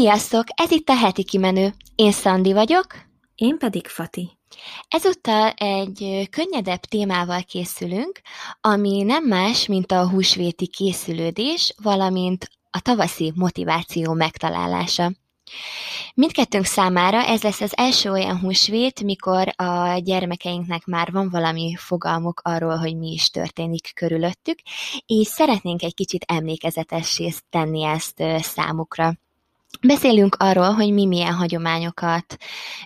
Sziasztok! Ez itt a heti kimenő. Én Szandi vagyok. Én pedig Fati. Ezúttal egy könnyedebb témával készülünk, ami nem más, mint a húsvéti készülődés, valamint a tavaszi motiváció megtalálása. Mindkettőnk számára ez lesz az első olyan húsvét, mikor a gyermekeinknek már van valami fogalmuk arról, hogy mi is történik körülöttük, és szeretnénk egy kicsit emlékezetessé tenni ezt számukra. Beszélünk arról, hogy mi milyen hagyományokat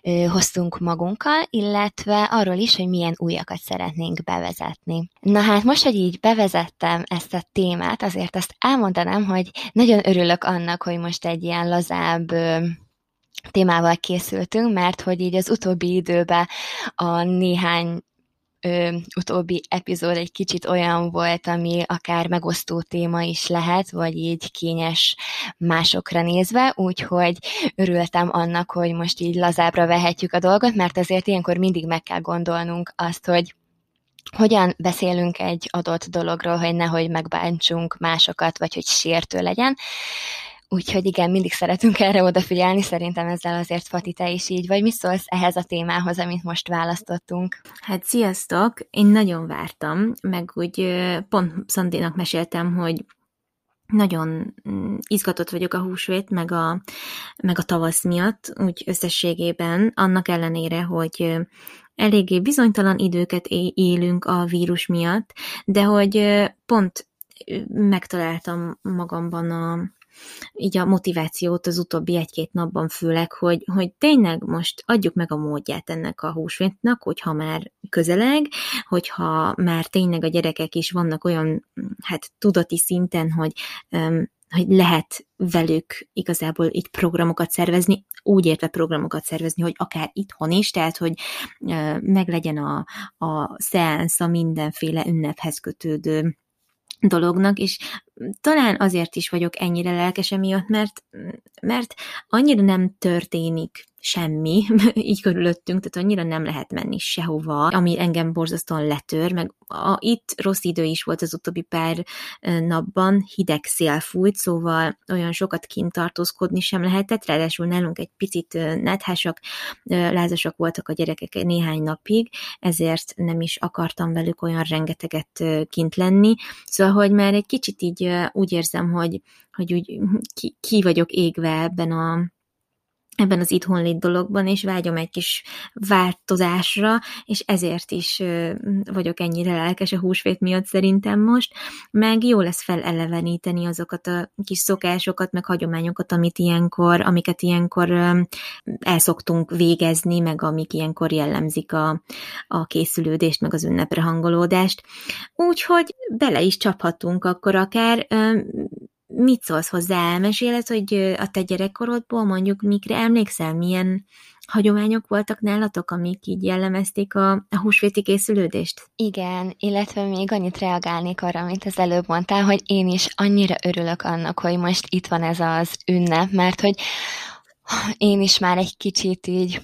ö, hoztunk magunkkal, illetve arról is, hogy milyen újakat szeretnénk bevezetni. Na hát most, hogy így bevezettem ezt a témát, azért azt elmondanám, hogy nagyon örülök annak, hogy most egy ilyen lazább ö, témával készültünk, mert hogy így az utóbbi időben a néhány ö, utóbbi epizód egy kicsit olyan volt, ami akár megosztó téma is lehet, vagy így kényes másokra nézve, úgyhogy örültem annak, hogy most így lazábra vehetjük a dolgot, mert azért ilyenkor mindig meg kell gondolnunk azt, hogy hogyan beszélünk egy adott dologról, hogy nehogy megbántsunk másokat, vagy hogy sértő legyen. Úgyhogy igen, mindig szeretünk erre odafigyelni, szerintem ezzel azért Fati, te is így vagy. Mi szólsz ehhez a témához, amit most választottunk? Hát sziasztok! Én nagyon vártam, meg úgy pont Szandénak meséltem, hogy nagyon mm, izgatott vagyok a húsvét, meg a, meg a tavasz miatt, úgy összességében, annak ellenére, hogy eléggé bizonytalan időket élünk a vírus miatt, de hogy pont megtaláltam magamban a, így a motivációt az utóbbi egy-két napban főleg, hogy, hogy tényleg most adjuk meg a módját ennek a húsvétnak, hogyha már közeleg, hogyha már tényleg a gyerekek is vannak olyan, hát tudati szinten, hogy um, hogy lehet velük igazából itt programokat szervezni, úgy értve programokat szervezni, hogy akár itthon is, tehát hogy meglegyen a, a szeánsz a mindenféle ünnephez kötődő dolognak, és talán azért is vagyok ennyire lelkes emiatt, mert, mert annyira nem történik semmi így körülöttünk, tehát annyira nem lehet menni sehova, ami engem borzasztóan letör, meg a, itt rossz idő is volt az utóbbi pár napban, hideg szél fújt, szóval olyan sokat kint tartózkodni sem lehetett, ráadásul nálunk egy picit nethásak, lázasak voltak a gyerekek néhány napig, ezért nem is akartam velük olyan rengeteget kint lenni, szóval, hogy már egy kicsit így úgy érzem, hogy, hogy úgy ki, ki vagyok égve ebben a ebben az itthonlét dologban, és vágyom egy kis változásra, és ezért is vagyok ennyire lelkes a húsvét miatt szerintem most, meg jó lesz feleleveníteni azokat a kis szokásokat, meg hagyományokat, amit ilyenkor, amiket ilyenkor el szoktunk végezni, meg amik ilyenkor jellemzik a, a készülődést, meg az ünnepre hangolódást. Úgyhogy bele is csaphatunk akkor akár mit szólsz hozzá? Elmeséled, hogy a te gyerekkorodból mondjuk mikre emlékszel? Milyen hagyományok voltak nálatok, amik így jellemezték a, a húsvéti készülődést? Igen, illetve még annyit reagálnék arra, amit az előbb mondtál, hogy én is annyira örülök annak, hogy most itt van ez az ünnep, mert hogy én is már egy kicsit így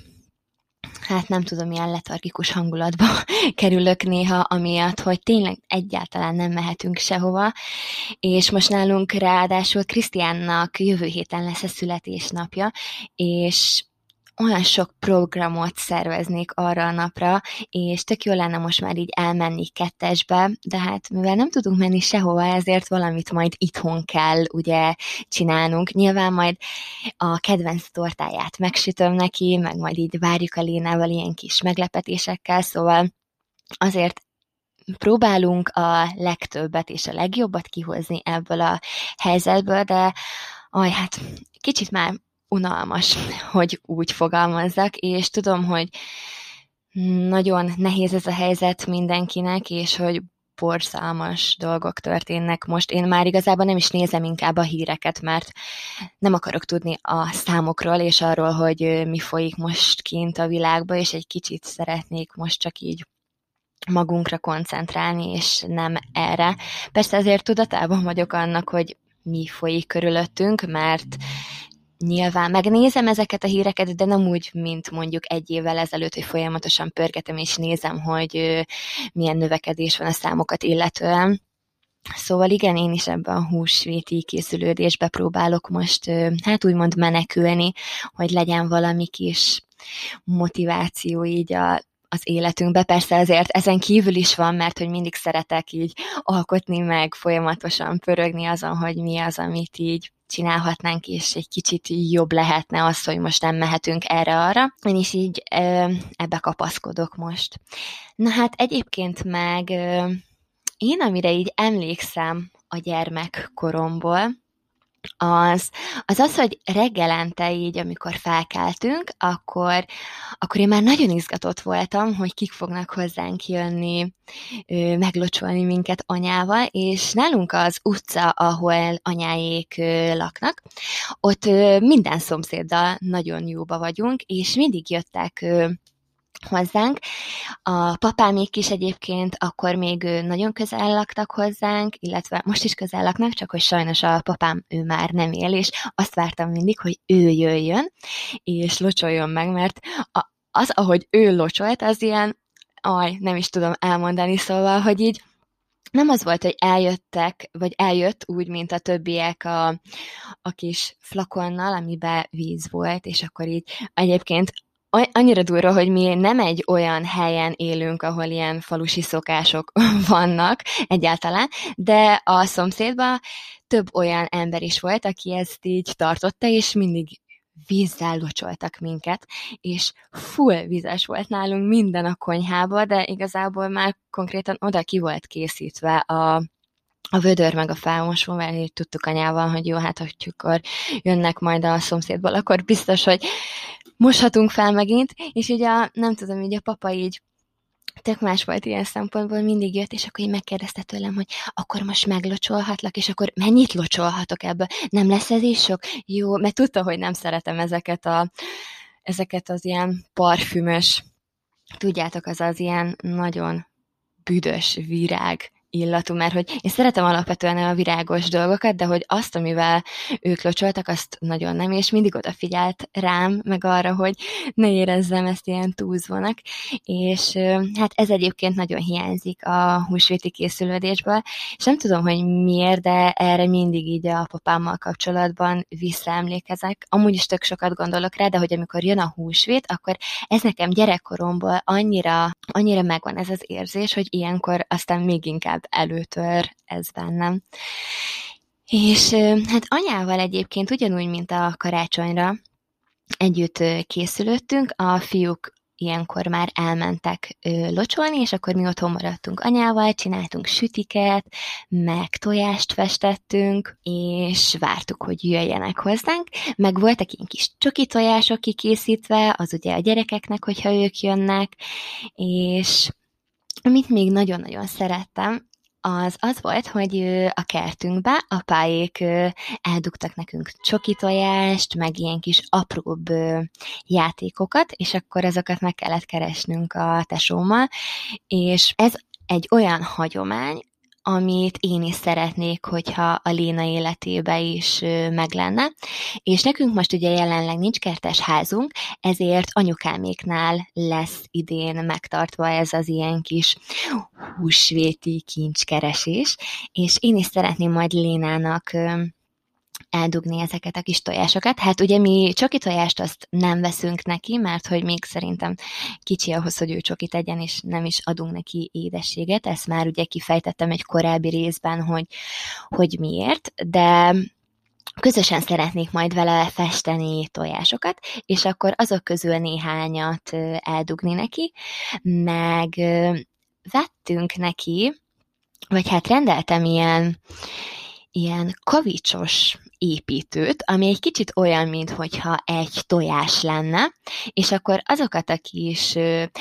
hát nem tudom, milyen letargikus hangulatba kerülök néha, amiatt, hogy tényleg egyáltalán nem mehetünk sehova, és most nálunk ráadásul Krisztiánnak jövő héten lesz a születésnapja, és olyan sok programot szerveznék arra a napra, és tök jó lenne most már így elmenni kettesbe, de hát mivel nem tudunk menni sehova, ezért valamit majd itthon kell ugye csinálnunk. Nyilván majd a kedvenc tortáját megsütöm neki, meg majd így várjuk a Lénával ilyen kis meglepetésekkel, szóval azért próbálunk a legtöbbet és a legjobbat kihozni ebből a helyzetből, de aj, hát kicsit már unalmas, hogy úgy fogalmazzak, és tudom, hogy nagyon nehéz ez a helyzet mindenkinek, és hogy borzalmas dolgok történnek most. Én már igazából nem is nézem inkább a híreket, mert nem akarok tudni a számokról, és arról, hogy mi folyik most kint a világba, és egy kicsit szeretnék most csak így magunkra koncentrálni, és nem erre. Persze azért tudatában vagyok annak, hogy mi folyik körülöttünk, mert Nyilván megnézem ezeket a híreket, de nem úgy, mint mondjuk egy évvel ezelőtt, hogy folyamatosan pörgetem és nézem, hogy milyen növekedés van a számokat illetően. Szóval igen, én is ebben a húsvéti készülődésbe próbálok most, hát úgymond menekülni, hogy legyen valami kis motiváció így a, az életünkbe. Persze azért ezen kívül is van, mert hogy mindig szeretek így alkotni, meg folyamatosan pörögni azon, hogy mi az, amit így csinálhatnánk, és egy kicsit jobb lehetne az, hogy most nem mehetünk erre-arra. Én is így ebbe kapaszkodok most. Na hát egyébként meg én, amire így emlékszem a gyermekkoromból, az, az az, hogy reggelente így, amikor felkeltünk, akkor, akkor én már nagyon izgatott voltam, hogy kik fognak hozzánk jönni, meglocsolni minket anyával, és nálunk az utca, ahol anyáék laknak, ott minden szomszéddal nagyon jóba vagyunk, és mindig jöttek hozzánk. A papámék is egyébként akkor még nagyon közel laktak hozzánk, illetve most is közel laknak, csak hogy sajnos a papám ő már nem él, és azt vártam mindig, hogy ő jöjjön, és locsoljon meg, mert az, ahogy ő locsolt, az ilyen, aj, nem is tudom elmondani, szóval, hogy így nem az volt, hogy eljöttek, vagy eljött úgy, mint a többiek a, a kis flakonnal, amiben víz volt, és akkor így egyébként annyira durva, hogy mi nem egy olyan helyen élünk, ahol ilyen falusi szokások vannak egyáltalán, de a szomszédban több olyan ember is volt, aki ezt így tartotta, és mindig vízzel locsoltak minket, és full vizes volt nálunk minden a konyhába, de igazából már konkrétan oda ki volt készítve a, a vödör meg a felmosó, mert így tudtuk anyával, hogy jó, hát akkor jönnek majd a szomszédból, akkor biztos, hogy moshatunk fel megint, és így a, nem tudom, így a papa így tök más volt ilyen szempontból, mindig jött, és akkor így megkérdezte tőlem, hogy akkor most meglocsolhatlak, és akkor mennyit locsolhatok ebből? Nem lesz ez is sok? Jó, mert tudta, hogy nem szeretem ezeket, a, ezeket az ilyen parfümös, tudjátok, az az ilyen nagyon büdös virág illatú, mert hogy én szeretem alapvetően a virágos dolgokat, de hogy azt, amivel ők locsoltak, azt nagyon nem, és mindig odafigyelt rám, meg arra, hogy ne érezzem ezt ilyen túlzónak, és hát ez egyébként nagyon hiányzik a húsvéti készülődésből, és nem tudom, hogy miért, de erre mindig így a papámmal kapcsolatban visszaemlékezek. Amúgy is tök sokat gondolok rá, de hogy amikor jön a húsvét, akkor ez nekem gyerekkoromból annyira, annyira megvan ez az érzés, hogy ilyenkor aztán még inkább előtör ez bennem. És hát anyával egyébként ugyanúgy, mint a karácsonyra együtt készülöttünk, a fiúk ilyenkor már elmentek ö, locsolni, és akkor mi otthon maradtunk anyával, csináltunk sütiket, meg tojást festettünk, és vártuk, hogy jöjjenek hozzánk, meg voltak ilyen kis csoki tojások kikészítve, az ugye a gyerekeknek, hogyha ők jönnek, és amit még nagyon-nagyon szerettem, az az volt, hogy a kertünkbe apáék eldugtak nekünk csoki tojást, meg ilyen kis apróbb játékokat, és akkor azokat meg kellett keresnünk a tesómmal, és ez egy olyan hagyomány, amit én is szeretnék, hogyha a Léna életébe is meg lenne. És nekünk most ugye jelenleg nincs kertes házunk, ezért anyukáméknál lesz idén megtartva ez az ilyen kis húsvéti kincskeresés, és én is szeretném majd Lénának eldugni ezeket a kis tojásokat. Hát ugye mi csoki tojást azt nem veszünk neki, mert hogy még szerintem kicsi ahhoz, hogy ő csokit tegyen, és nem is adunk neki édességet. Ezt már ugye kifejtettem egy korábbi részben, hogy, hogy miért, de közösen szeretnék majd vele festeni tojásokat, és akkor azok közül néhányat eldugni neki, meg vettünk neki, vagy hát rendeltem ilyen, ilyen kavicsos építőt, ami egy kicsit olyan, mintha egy tojás lenne, és akkor azokat a kis,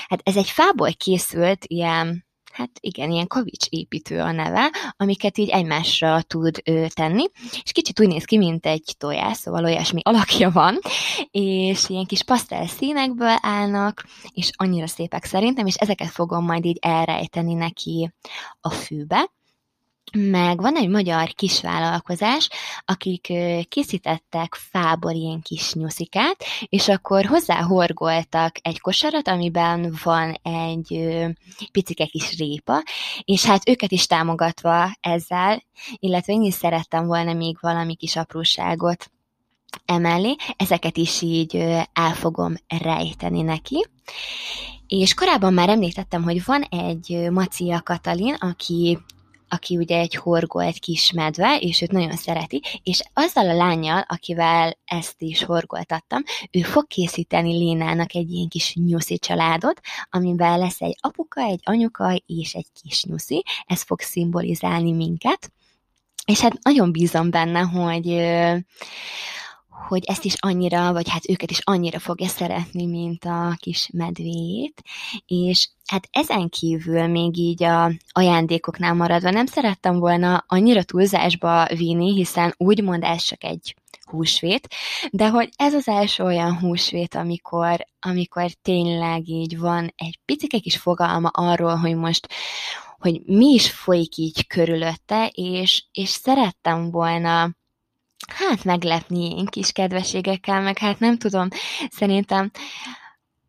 hát ez egy fából készült ilyen hát igen, ilyen kavics építő a neve, amiket így egymásra tud ö, tenni, és kicsit úgy néz ki, mint egy tojás, szóval olyasmi alakja van, és ilyen kis pasztel színekből állnak, és annyira szépek szerintem, és ezeket fogom majd így elrejteni neki a fűbe, meg van egy magyar kisvállalkozás, akik készítettek fából ilyen kis nyuszikát, és akkor hozzáhorgoltak egy kosarat, amiben van egy picike kis répa, és hát őket is támogatva ezzel, illetve én is szerettem volna még valami kis apróságot emellé, ezeket is így el fogom rejteni neki. És korábban már említettem, hogy van egy Macia Katalin, aki aki ugye egy horgolt kis medve, és őt nagyon szereti, és azzal a lányjal, akivel ezt is horgoltattam, ő fog készíteni Lénának egy ilyen kis nyuszi családot, amiben lesz egy apuka, egy anyuka és egy kis nyuszi, ez fog szimbolizálni minket, és hát nagyon bízom benne, hogy hogy ezt is annyira, vagy hát őket is annyira fogja szeretni, mint a kis medvéjét, és hát ezen kívül még így a ajándékoknál maradva nem szerettem volna annyira túlzásba vinni, hiszen úgymond ez csak egy húsvét, de hogy ez az első olyan húsvét, amikor, amikor tényleg így van egy picike kis fogalma arról, hogy most hogy mi is folyik így körülötte, és, és szerettem volna hát meglepni én kis kedveségekkel, meg hát nem tudom, szerintem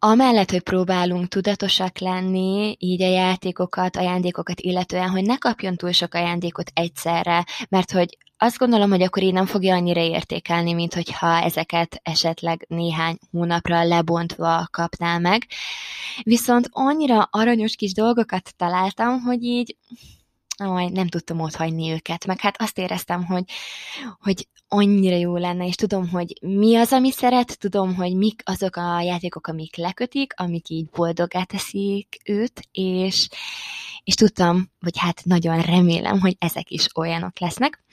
amellett, hogy próbálunk tudatosak lenni, így a játékokat, ajándékokat illetően, hogy ne kapjon túl sok ajándékot egyszerre, mert hogy azt gondolom, hogy akkor így nem fogja annyira értékelni, mint hogyha ezeket esetleg néhány hónapra lebontva kapnál meg. Viszont annyira aranyos kis dolgokat találtam, hogy így majd nem tudtam ott hagyni őket, meg hát azt éreztem, hogy, hogy annyira jó lenne, és tudom, hogy mi az, ami szeret, tudom, hogy mik azok a játékok, amik lekötik, amik így boldogá teszik őt, és, és tudtam, vagy hát nagyon remélem, hogy ezek is olyanok lesznek.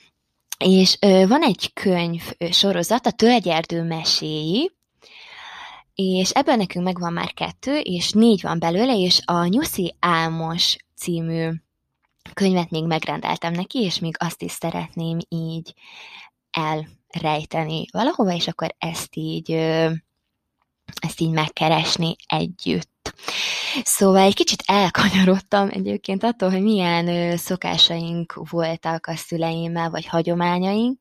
És ö, van egy könyv sorozat, a Tölgyerdő meséi, és ebből nekünk megvan már kettő, és négy van belőle, és a Nyuszi Álmos című könyvet még megrendeltem neki, és még azt is szeretném így elrejteni valahova, és akkor ezt így, ezt így megkeresni együtt. Szóval egy kicsit elkanyarodtam egyébként attól, hogy milyen szokásaink voltak a szüleimmel, vagy hagyományaink,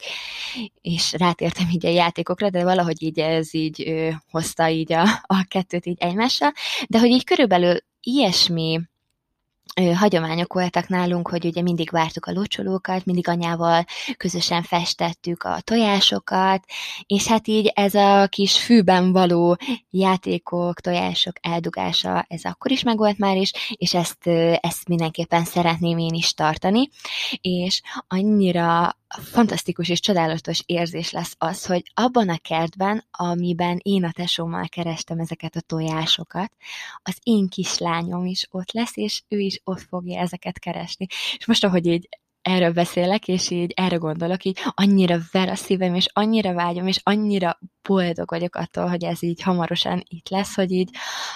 és rátértem így a játékokra, de valahogy így ez így hozta így a, a kettőt így egymással, de hogy így körülbelül ilyesmi hagyományok voltak nálunk, hogy ugye mindig vártuk a locsolókat, mindig anyával közösen festettük a tojásokat, és hát így ez a kis fűben való játékok, tojások eldugása, ez akkor is megvolt már is, és ezt, ezt mindenképpen szeretném én is tartani, és annyira fantasztikus és csodálatos érzés lesz az, hogy abban a kertben, amiben én a tesómmal kerestem ezeket a tojásokat, az én kislányom is ott lesz, és ő is ott fogja ezeket keresni. És most, ahogy így erről beszélek, és így erre gondolok, így annyira ver a szívem, és annyira vágyom, és annyira boldog vagyok attól, hogy ez így hamarosan itt lesz, hogy így,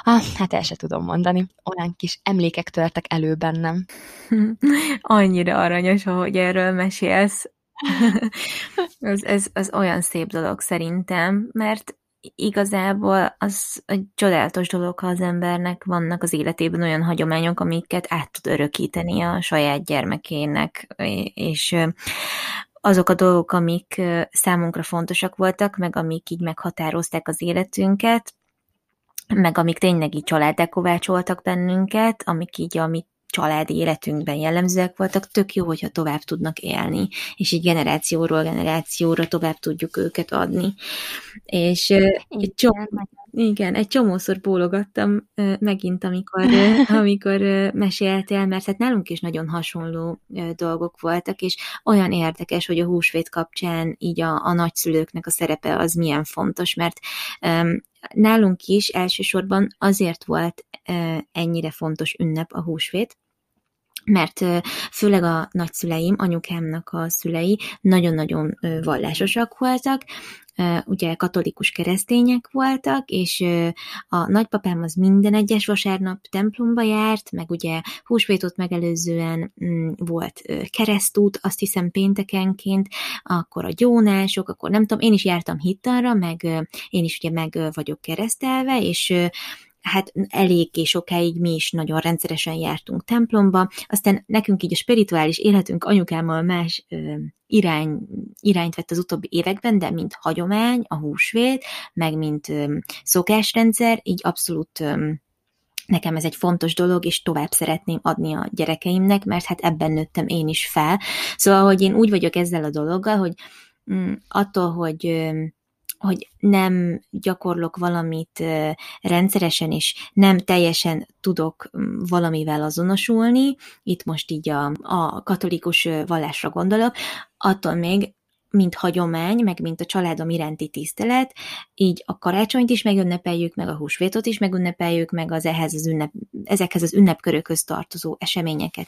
ah, hát el se tudom mondani, olyan kis emlékek törtek elő bennem. Annyira aranyos, ahogy erről mesélsz. ez, ez, ez olyan szép dolog szerintem, mert igazából az egy csodálatos dolog, ha az embernek vannak az életében olyan hagyományok, amiket át tud örökíteni a saját gyermekének, és azok a dolgok, amik számunkra fontosak voltak, meg amik így meghatározták az életünket, meg amik tényleg így családek kovácsoltak bennünket, amik így a mi családi életünkben jellemzőek voltak, tök jó, hogyha tovább tudnak élni, és így generációról generációra tovább tudjuk őket adni. És egy csomó, igen, egy csomószor bólogattam megint, amikor, amikor meséltél, mert hát nálunk is nagyon hasonló dolgok voltak, és olyan érdekes, hogy a húsvét kapcsán így a, a nagyszülőknek a szerepe az milyen fontos, mert nálunk is elsősorban azért volt ennyire fontos ünnep a húsvét, mert főleg a nagyszüleim, anyukámnak a szülei nagyon-nagyon vallásosak voltak, ugye katolikus keresztények voltak, és a nagypapám az minden egyes vasárnap templomba járt, meg ugye húsvétot megelőzően mm, volt keresztút, azt hiszem péntekenként, akkor a gyónások, akkor nem tudom, én is jártam hittanra, meg én is ugye meg vagyok keresztelve, és hát eléggé sokáig mi is nagyon rendszeresen jártunk templomba, aztán nekünk így a spirituális életünk anyukámmal más ö, irány, irányt vett az utóbbi években, de mint hagyomány, a húsvét, meg mint ö, szokásrendszer, így abszolút ö, nekem ez egy fontos dolog, és tovább szeretném adni a gyerekeimnek, mert hát ebben nőttem én is fel. Szóval, hogy én úgy vagyok ezzel a dologgal, hogy mm, attól, hogy hogy nem gyakorlok valamit rendszeresen, és nem teljesen tudok valamivel azonosulni, itt most így a, a katolikus vallásra gondolok, attól még mint hagyomány, meg mint a családom iránti tisztelet, így a karácsonyt is megünnepeljük, meg a húsvétot is megünnepeljük, meg az ehhez az ünnep, ezekhez az ünnepkörökhöz tartozó eseményeket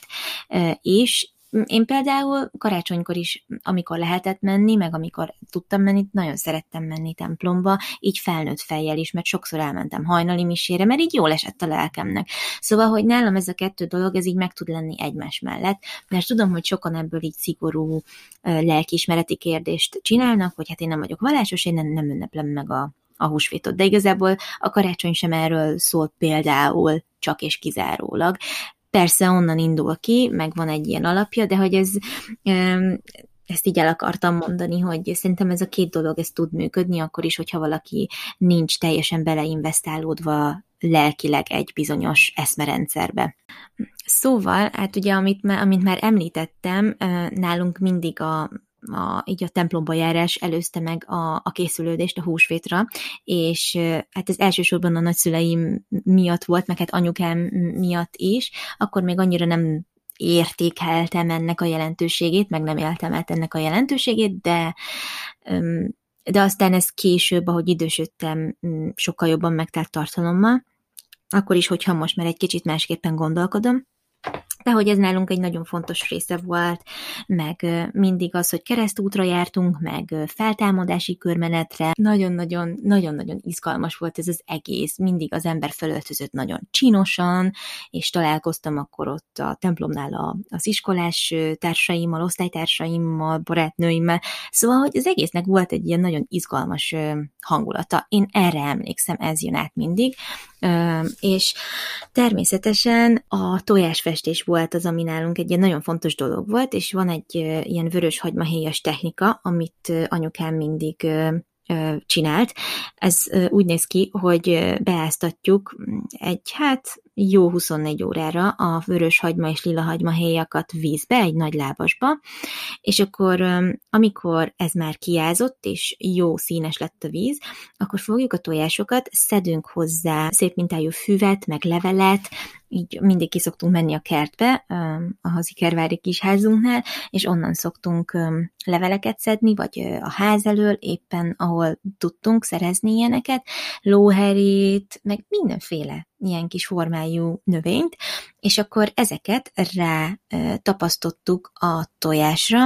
is, én például karácsonykor is, amikor lehetett menni, meg amikor tudtam menni, nagyon szerettem menni templomba, így felnőtt fejjel is, mert sokszor elmentem hajnali misére, mert így jól esett a lelkemnek. Szóval, hogy nálam ez a kettő dolog, ez így meg tud lenni egymás mellett, mert tudom, hogy sokan ebből így szigorú lelkiismereti kérdést csinálnak, hogy hát én nem vagyok vallásos, én nem, nem ünneplem meg a, a húsvétot. De igazából a karácsony sem erről szólt például csak és kizárólag. Persze onnan indul ki, meg van egy ilyen alapja, de hogy ez ezt így el akartam mondani, hogy szerintem ez a két dolog, ez tud működni, akkor is, hogyha valaki nincs teljesen beleinvestálódva lelkileg egy bizonyos eszmerendszerbe. Szóval, hát ugye, amit, amit már említettem, nálunk mindig a a, így a templomba járás előzte meg a, a készülődést a húsvétra, és hát ez elsősorban a nagyszüleim miatt volt, meg hát anyukám miatt is, akkor még annyira nem értékeltem ennek a jelentőségét, meg nem éltem át ennek a jelentőségét, de de aztán ez később, ahogy idősödtem, sokkal jobban megtárt tartalommal, akkor is, hogyha most már egy kicsit másképpen gondolkodom de hogy ez nálunk egy nagyon fontos része volt, meg mindig az, hogy keresztútra jártunk, meg feltámadási körmenetre. Nagyon-nagyon, nagyon-nagyon izgalmas volt ez az egész, mindig az ember fölöltözött nagyon csinosan, és találkoztam akkor ott a templomnál a, az iskolás társaimmal, osztálytársaimmal, barátnőimmel, szóval, hogy az egésznek volt egy ilyen nagyon izgalmas hangulata. Én erre emlékszem, ez jön át mindig, és természetesen a tojásfestés volt az, ami nálunk egy ilyen nagyon fontos dolog volt, és van egy ilyen vörös hagymahéjas technika, amit anyukám mindig csinált. Ez úgy néz ki, hogy beáztatjuk egy, hát jó 24 órára a vörös hagyma és lila hagyma héjakat vízbe, egy nagy lábasba, és akkor amikor ez már kiázott, és jó színes lett a víz, akkor fogjuk a tojásokat, szedünk hozzá szép mintájú füvet, meg levelet, így mindig ki szoktunk menni a kertbe, a hazi kervári kis házunknál, és onnan szoktunk leveleket szedni, vagy a ház elől, éppen ahol tudtunk szerezni ilyeneket, lóherét, meg mindenféle ilyen kis formájú növényt, és akkor ezeket rá tapasztottuk a tojásra,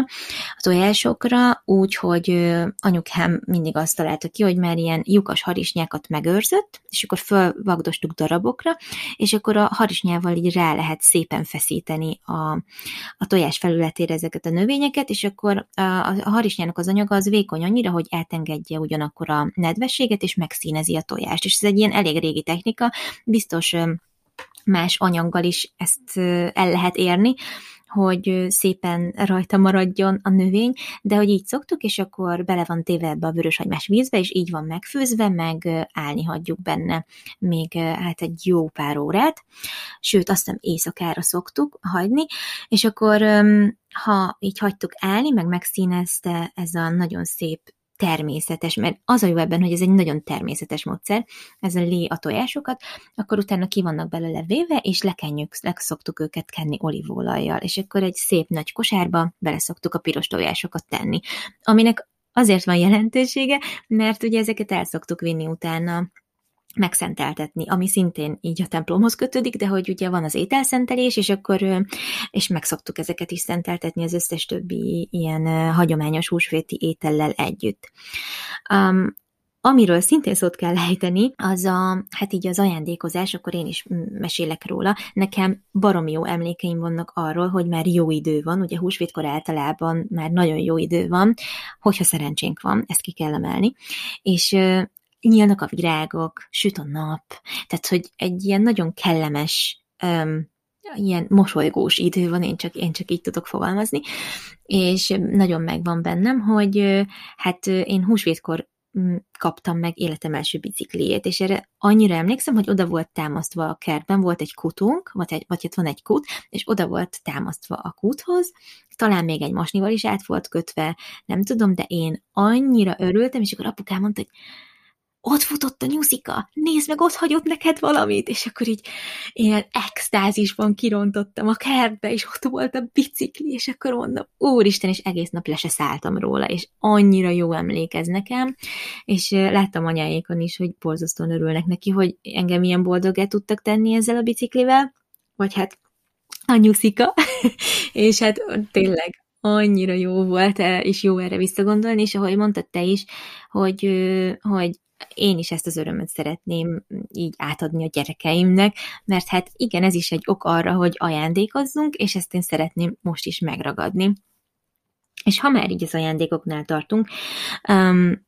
a tojásokra, úgy, hogy anyukám mindig azt találta ki, hogy már ilyen lyukas harisnyákat megőrzött, és akkor fölvagdostuk darabokra, és akkor a harisnyával így rá lehet szépen feszíteni a, a tojás felületére ezeket a növényeket, és akkor a, a harisnyának az anyaga az vékony annyira, hogy átengedje ugyanakkor a nedvességet, és megszínezi a tojást. És ez egy ilyen elég régi technika, biztos más anyaggal is ezt el lehet érni, hogy szépen rajta maradjon a növény, de hogy így szoktuk, és akkor bele van téve ebbe a vöröshagymás vízbe, és így van megfőzve, meg állni hagyjuk benne még hát egy jó pár órát, sőt, azt hiszem éjszakára szoktuk hagyni, és akkor ha így hagytuk állni, meg megszínezte ez a nagyon szép természetes, mert az a jó ebben, hogy ez egy nagyon természetes módszer, ez a lé a tojásokat, akkor utána ki vannak belőle véve, és lekenjük, leszoktuk őket kenni olívolajjal, és akkor egy szép nagy kosárba beleszoktuk a piros tojásokat tenni, aminek azért van jelentősége, mert ugye ezeket el szoktuk vinni utána megszenteltetni, ami szintén így a templomhoz kötődik, de hogy ugye van az ételszentelés, és akkor és megszoktuk ezeket is szenteltetni az összes többi ilyen hagyományos húsvéti étellel együtt. Um, Amiről szintén szót kell lejteni, az a, hát így az ajándékozás, akkor én is mesélek róla. Nekem baromi jó emlékeim vannak arról, hogy már jó idő van, ugye húsvétkor általában már nagyon jó idő van, hogyha szerencsénk van, ezt ki kell emelni, és nyílnak a virágok, süt a nap, tehát, hogy egy ilyen nagyon kellemes, um, ilyen mosolygós idő van, én csak, én csak így tudok fogalmazni, és nagyon megvan bennem, hogy hát én húsvétkor kaptam meg életem első bicikliét, és erre annyira emlékszem, hogy oda volt támasztva a kertben, volt egy kutunk, vagy, egy, vagy itt van egy kút, és oda volt támasztva a kúthoz, talán még egy masnival is át volt kötve, nem tudom, de én annyira örültem, és akkor apukám mondta, hogy ott futott a nyuszika, nézd meg, ott hagyott neked valamit, és akkor így ilyen extázisban kirontottam a kertbe, és ott volt a bicikli, és akkor mondom, úristen, és egész nap le szálltam róla, és annyira jó emlékez nekem, és láttam anyáékon is, hogy borzasztóan örülnek neki, hogy engem ilyen boldogá tudtak tenni ezzel a biciklivel, vagy hát a nyuszika, és hát tényleg annyira jó volt, és jó erre visszagondolni, és ahogy mondtad te is, hogy, hogy én is ezt az örömöt szeretném így átadni a gyerekeimnek, mert hát igen, ez is egy ok arra, hogy ajándékozzunk, és ezt én szeretném most is megragadni. És ha már így az ajándékoknál tartunk, um,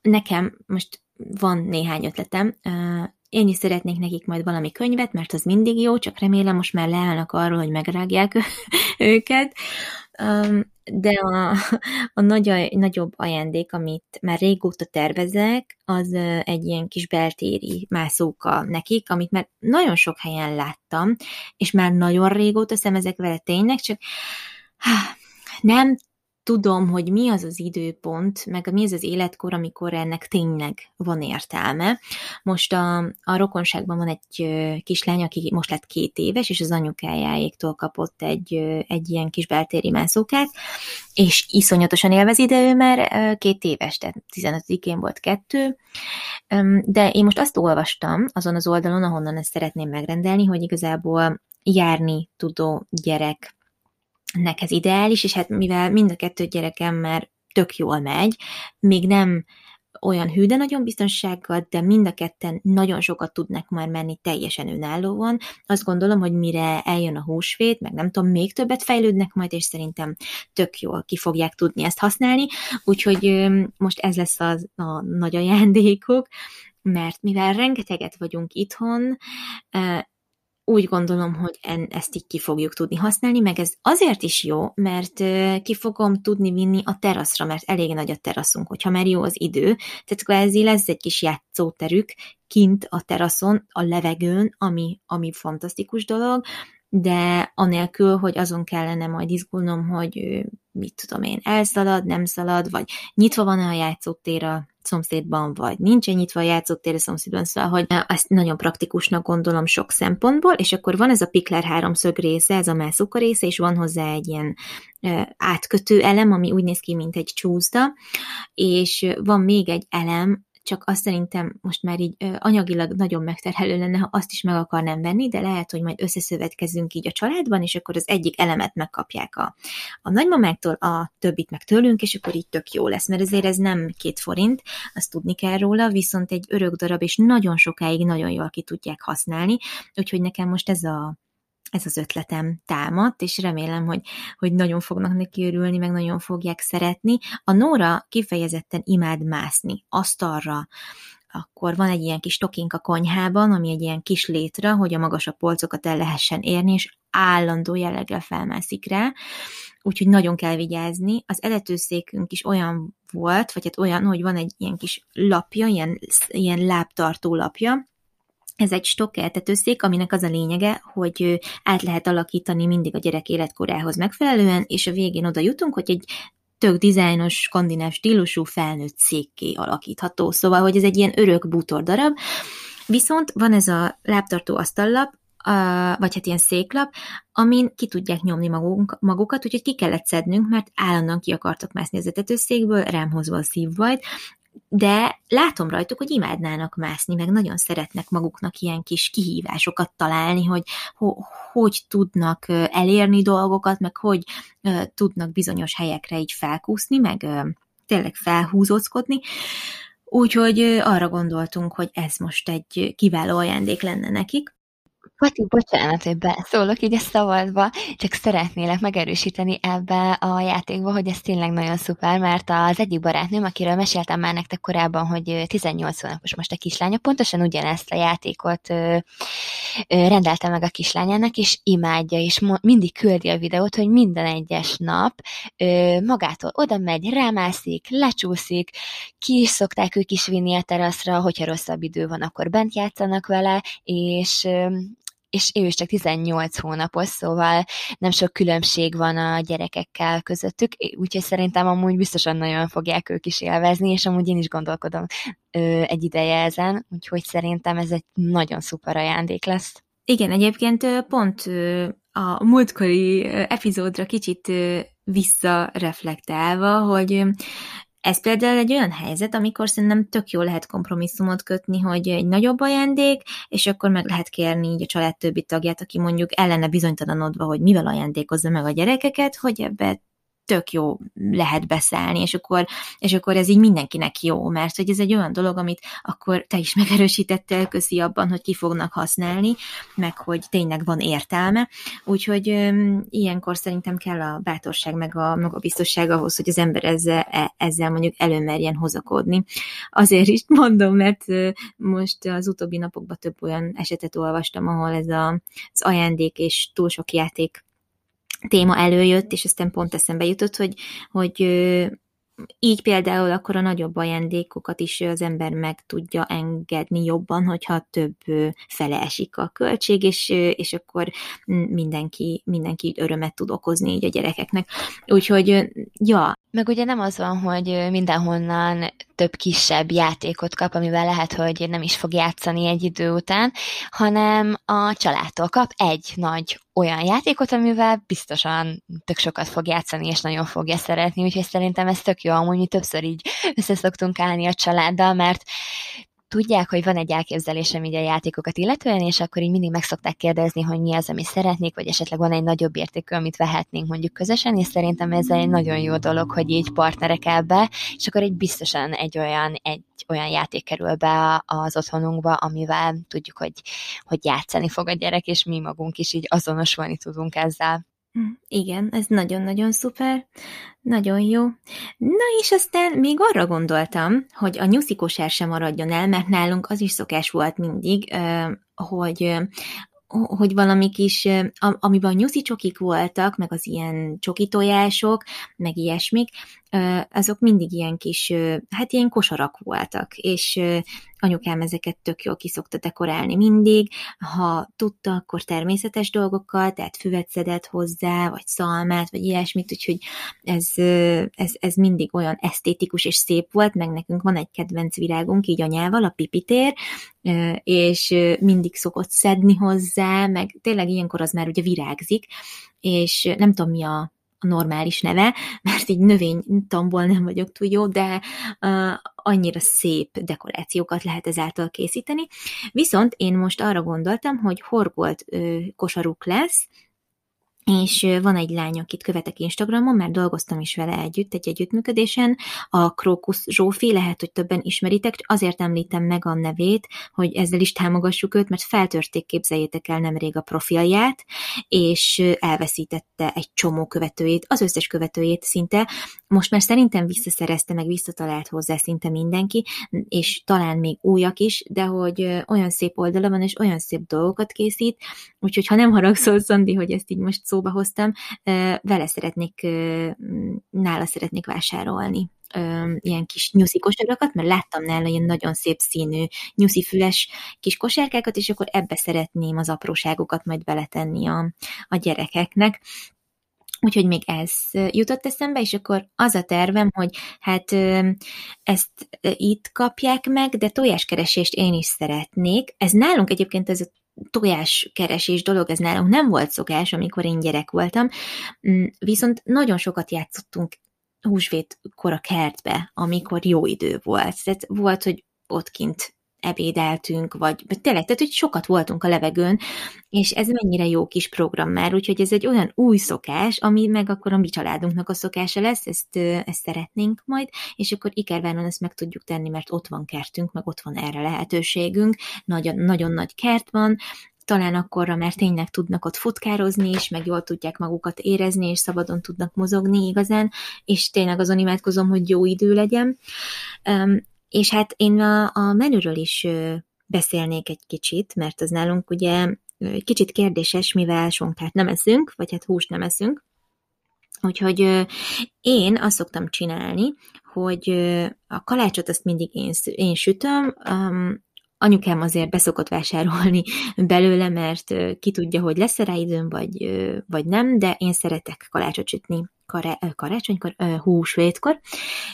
nekem most van néhány ötletem, uh, én is szeretnék nekik majd valami könyvet, mert az mindig jó, csak remélem most már leállnak arról, hogy megrágják őket. De a, a nagy, nagyobb ajándék, amit már régóta tervezek, az egy ilyen kis beltéri mászóka nekik, amit már nagyon sok helyen láttam, és már nagyon régóta szemezek vele tényleg, csak nem tudom, hogy mi az az időpont, meg mi az az életkor, amikor ennek tényleg van értelme. Most a, a rokonságban van egy kislány, aki most lett két éves, és az anyukájáéktól kapott egy, egy ilyen kis beltéri mászókát, és iszonyatosan élvezi, de ő már két éves, tehát 15-én volt kettő, de én most azt olvastam azon az oldalon, ahonnan ezt szeretném megrendelni, hogy igazából járni tudó gyerek nek ez ideális, és hát mivel mind a kettő gyerekem már tök jól megy, még nem olyan hű, nagyon biztonsággal, de mind a ketten nagyon sokat tudnak már menni teljesen önállóan. Azt gondolom, hogy mire eljön a húsvét, meg nem tudom, még többet fejlődnek majd, és szerintem tök jól ki fogják tudni ezt használni. Úgyhogy most ez lesz az, a nagy ajándékok, mert mivel rengeteget vagyunk itthon, úgy gondolom, hogy en, ezt így ki fogjuk tudni használni, meg ez azért is jó, mert ki fogom tudni vinni a teraszra, mert elég nagy a teraszunk, hogyha már jó az idő, tehát kvázi lesz egy kis játszóterük kint a teraszon, a levegőn, ami, ami fantasztikus dolog, de anélkül, hogy azon kellene majd izgulnom, hogy mit tudom én, elszalad, nem szalad, vagy nyitva van-e a játszótér a szomszédban, vagy nincsen nyitva a játszótér a szomszédban, szóval, hogy ezt nagyon praktikusnak gondolom sok szempontból, és akkor van ez a Pikler háromszög része, ez a mászuka része, és van hozzá egy ilyen átkötő elem, ami úgy néz ki, mint egy csúszda, és van még egy elem, csak azt szerintem most már így anyagilag nagyon megterhelő lenne, ha azt is meg akarnám venni, de lehet, hogy majd összeszövetkezünk így a családban, és akkor az egyik elemet megkapják a, a nagymamáktól, a többit meg tőlünk, és akkor így tök jó lesz, mert ezért ez nem két forint, azt tudni kell róla, viszont egy örök darab, és nagyon sokáig nagyon jól ki tudják használni, úgyhogy nekem most ez a ez az ötletem támadt, és remélem, hogy, hogy nagyon fognak neki örülni, meg nagyon fogják szeretni. A Nóra kifejezetten imád mászni, asztalra, akkor van egy ilyen kis tokink a konyhában, ami egy ilyen kis létre, hogy a magasabb polcokat el lehessen érni, és állandó jelleggel felmászik rá, úgyhogy nagyon kell vigyázni. Az eletőszékünk is olyan volt, vagy hát olyan, hogy van egy ilyen kis lapja, ilyen, ilyen lábtartó lapja, ez egy stokkeltetőszék, aminek az a lényege, hogy át lehet alakítani mindig a gyerek életkorához megfelelően, és a végén oda jutunk, hogy egy tök dizájnos, skandináv stílusú felnőtt székké alakítható. Szóval, hogy ez egy ilyen örök bútor darab. Viszont van ez a lábtartó asztallap, vagy hát ilyen széklap, amin ki tudják nyomni magunk, magukat, úgyhogy ki kellett szednünk, mert állandóan ki akartak mászni az etetőszékből, rám hozva a szívbajt, de látom rajtuk, hogy imádnának mászni, meg nagyon szeretnek maguknak ilyen kis kihívásokat találni, hogy ho, hogy tudnak elérni dolgokat, meg hogy tudnak bizonyos helyekre így felkúszni, meg tényleg felhúzózkodni. Úgyhogy arra gondoltunk, hogy ez most egy kiváló ajándék lenne nekik. Pati, bocsánat, hogy beszólok így a szavadba, csak szeretnélek megerősíteni ebbe a játékba, hogy ez tényleg nagyon szuper, mert az egyik barátnőm, akiről meséltem már nektek korábban, hogy 18 hónapos most a kislánya, pontosan ugyanezt a játékot rendelte meg a kislányának, és imádja, és mindig küldi a videót, hogy minden egyes nap magától oda megy, rámászik, lecsúszik, ki is szokták ők is vinni a teraszra, hogyha rosszabb idő van, akkor bent játszanak vele, és és ő is csak 18 hónapos, szóval nem sok különbség van a gyerekekkel közöttük, úgyhogy szerintem amúgy biztosan nagyon fogják ők is élvezni, és amúgy én is gondolkodom ö, egy ideje ezen, úgyhogy szerintem ez egy nagyon szuper ajándék lesz. Igen, egyébként pont a múltkori epizódra kicsit visszareflektálva, hogy ez például egy olyan helyzet, amikor szerintem tök jó lehet kompromisszumot kötni, hogy egy nagyobb ajándék, és akkor meg lehet kérni így a család többi tagját, aki mondjuk ellene bizonytalanodva, hogy mivel ajándékozza meg a gyerekeket, hogy ebbe tök jó lehet beszállni, és akkor, és akkor ez így mindenkinek jó, mert hogy ez egy olyan dolog, amit akkor te is megerősítettél köszi abban, hogy ki fognak használni, meg hogy tényleg van értelme, úgyhogy um, ilyenkor szerintem kell a bátorság, meg a magabiztosság ahhoz, hogy az ember ezzel, e, ezzel mondjuk előmerjen hozakodni. Azért is mondom, mert most az utóbbi napokban több olyan esetet olvastam, ahol ez a, az ajándék és túl sok játék téma előjött, és aztán pont eszembe jutott, hogy, hogy így például akkor a nagyobb ajándékokat is az ember meg tudja engedni jobban, hogyha több fele esik a költség, és, és akkor mindenki, mindenki örömet tud okozni így a gyerekeknek. Úgyhogy, ja. Meg ugye nem az van, hogy mindenhonnan több kisebb játékot kap, amivel lehet, hogy nem is fog játszani egy idő után, hanem a családtól kap egy nagy olyan játékot, amivel biztosan tök sokat fog játszani, és nagyon fogja szeretni, úgyhogy szerintem ez tök jó, amúgy mi többször így összeszoktunk állni a családdal, mert tudják, hogy van egy elképzelésem így a játékokat illetően, és akkor így mindig meg szokták kérdezni, hogy mi az, ami szeretnék, vagy esetleg van egy nagyobb értékű, amit vehetnénk mondjuk közösen, és szerintem ez egy nagyon jó dolog, hogy így partnerek ebbe, és akkor egy biztosan egy olyan, egy olyan játék kerül be az otthonunkba, amivel tudjuk, hogy, hogy játszani fog a gyerek, és mi magunk is így azonosulni tudunk ezzel. Igen, ez nagyon-nagyon szuper, nagyon jó. Na és aztán még arra gondoltam, hogy a nyuszi kosár sem maradjon el, mert nálunk az is szokás volt mindig, hogy hogy valami kis, amiben a nyuszi csokik voltak, meg az ilyen csoki tojások, meg ilyesmik, azok mindig ilyen kis, hát ilyen kosarak voltak, és anyukám ezeket tök jól kiszokta dekorálni mindig, ha tudta, akkor természetes dolgokkal, tehát füvet szedett hozzá, vagy szalmát, vagy ilyesmit, úgyhogy ez, ez, ez mindig olyan esztétikus és szép volt, meg nekünk van egy kedvenc virágunk így anyával, a pipitér, és mindig szokott szedni hozzá, meg tényleg ilyenkor az már ugye virágzik, és nem tudom mi a a normális neve, mert így növénytomból nem vagyok túl jó, de uh, annyira szép dekorációkat lehet ezáltal készíteni. Viszont én most arra gondoltam, hogy horgolt uh, kosaruk lesz, és van egy lány, akit követek Instagramon, mert dolgoztam is vele együtt egy együttműködésen, a Krókusz Zsófi, lehet, hogy többen ismeritek, azért említem meg a nevét, hogy ezzel is támogassuk őt, mert feltörték, képzeljétek el nemrég a profilját, és elveszítette egy csomó követőjét, az összes követőjét szinte, most már szerintem visszaszerezte, meg visszatalált hozzá szinte mindenki, és talán még újak is, de hogy olyan szép oldala van, és olyan szép dolgokat készít, úgyhogy ha nem haragszol, Szandi, hogy ezt így most szóba hoztam, vele szeretnék, nála szeretnék vásárolni ilyen kis nyuszi kosarakat, mert láttam nála ilyen nagyon szép színű nyuszi füles kis kosárkákat, és akkor ebbe szeretném az apróságokat majd beletenni a, a gyerekeknek. Úgyhogy még ez jutott eszembe, és akkor az a tervem, hogy hát ezt itt kapják meg, de tojáskeresést én is szeretnék. Ez nálunk egyébként ez a tojáskeresés dolog, ez nálunk nem volt szokás, amikor én gyerek voltam, mm, viszont nagyon sokat játszottunk húsvétkor a kertbe, amikor jó idő volt. Tehát volt, hogy ott kint ebédeltünk, vagy, tényleg, tehát hogy sokat voltunk a levegőn, és ez mennyire jó kis program már, úgyhogy ez egy olyan új szokás, ami meg akkor a mi családunknak a szokása lesz, ezt, ezt szeretnénk majd, és akkor Ikerváron ezt meg tudjuk tenni, mert ott van kertünk, meg ott van erre lehetőségünk, nagyon, nagyon nagy kert van, talán akkorra, mert tényleg tudnak ott futkározni is, meg jól tudják magukat érezni, és szabadon tudnak mozogni igazán, és tényleg azon imádkozom, hogy jó idő legyen. És hát én a, a menüről is beszélnék egy kicsit, mert az nálunk ugye kicsit kérdéses, mivel sonkát nem eszünk, vagy hát húst nem eszünk, Úgyhogy én azt szoktam csinálni, hogy a kalácsot azt mindig én, én sütöm, anyukám azért beszokott vásárolni belőle, mert ki tudja, hogy lesz rá időm, vagy, vagy nem, de én szeretek kalácsot sütni karácsonykor, húsvétkor,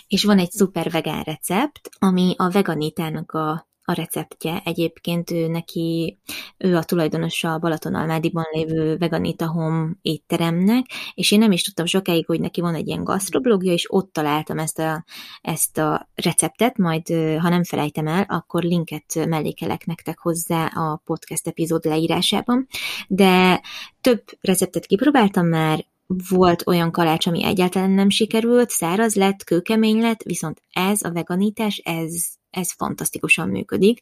és van egy szuper vegán recept, ami a veganitának a a receptje. Egyébként ő neki, ő a tulajdonosa a Balatonalmádiban lévő Veganita Home étteremnek, és én nem is tudtam sokáig, hogy neki van egy ilyen gasztroblogja, és ott találtam ezt a, ezt a receptet, majd ha nem felejtem el, akkor linket mellékelek nektek hozzá a podcast epizód leírásában, de több receptet kipróbáltam már, volt olyan kalács, ami egyáltalán nem sikerült, száraz lett, kőkemény lett, viszont ez a veganítás, ez ez fantasztikusan működik.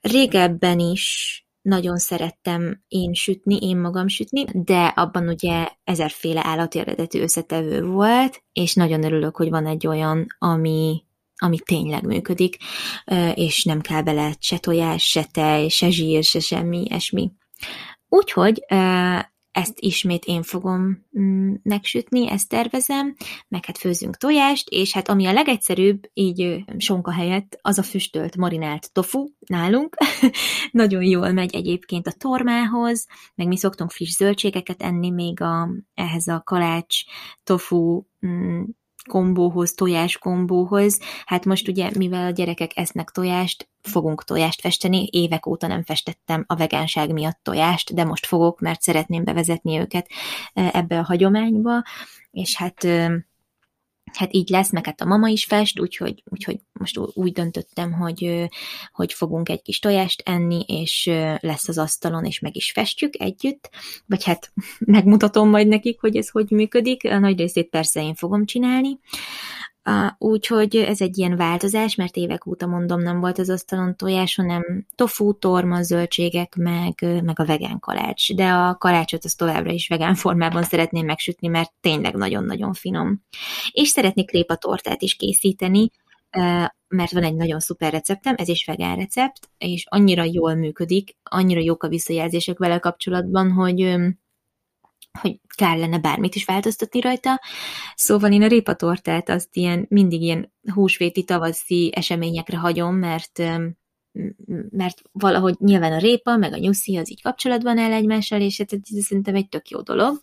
Régebben is nagyon szerettem én sütni, én magam sütni, de abban ugye ezerféle állati eredetű összetevő volt, és nagyon örülök, hogy van egy olyan, ami, ami tényleg működik, és nem kell bele se tojás, se tej, se zsír, se semmi ilyesmi. Úgyhogy ezt ismét én fogom mm, megsütni, ezt tervezem, meg hát főzünk tojást, és hát ami a legegyszerűbb, így sonka helyett, az a füstölt, marinált tofu nálunk. Nagyon jól megy egyébként a tormához, meg mi szoktunk friss zöldségeket enni még a, ehhez a kalács, tofu, mm, kombóhoz, tojás kombóhoz. Hát most ugye, mivel a gyerekek esznek tojást, fogunk tojást festeni. Évek óta nem festettem a vegánság miatt tojást, de most fogok, mert szeretném bevezetni őket e, ebbe a hagyományba, és hát hát így lesz, meg hát a mama is fest, úgyhogy, úgyhogy most úgy döntöttem, hogy, hogy fogunk egy kis tojást enni, és lesz az asztalon, és meg is festjük együtt, vagy hát megmutatom majd nekik, hogy ez hogy működik, a nagy részét persze én fogom csinálni, Úgyhogy ez egy ilyen változás, mert évek óta mondom, nem volt az asztalon tojás, hanem tofu, torma, zöldségek, meg, meg a vegán kalács. De a kalácsot az továbbra is vegán formában szeretném megsütni, mert tényleg nagyon-nagyon finom. És szeretnék répatortát is készíteni, mert van egy nagyon szuper receptem, ez is vegán recept, és annyira jól működik, annyira jók a visszajelzések vele kapcsolatban, hogy hogy kellene bármit is változtatni rajta. Szóval én a répatortát azt ilyen, mindig ilyen húsvéti, tavaszi eseményekre hagyom, mert mert valahogy nyilván a répa, meg a nyuszi az így kapcsolatban áll egymással, és hát ez szerintem egy tök jó dolog.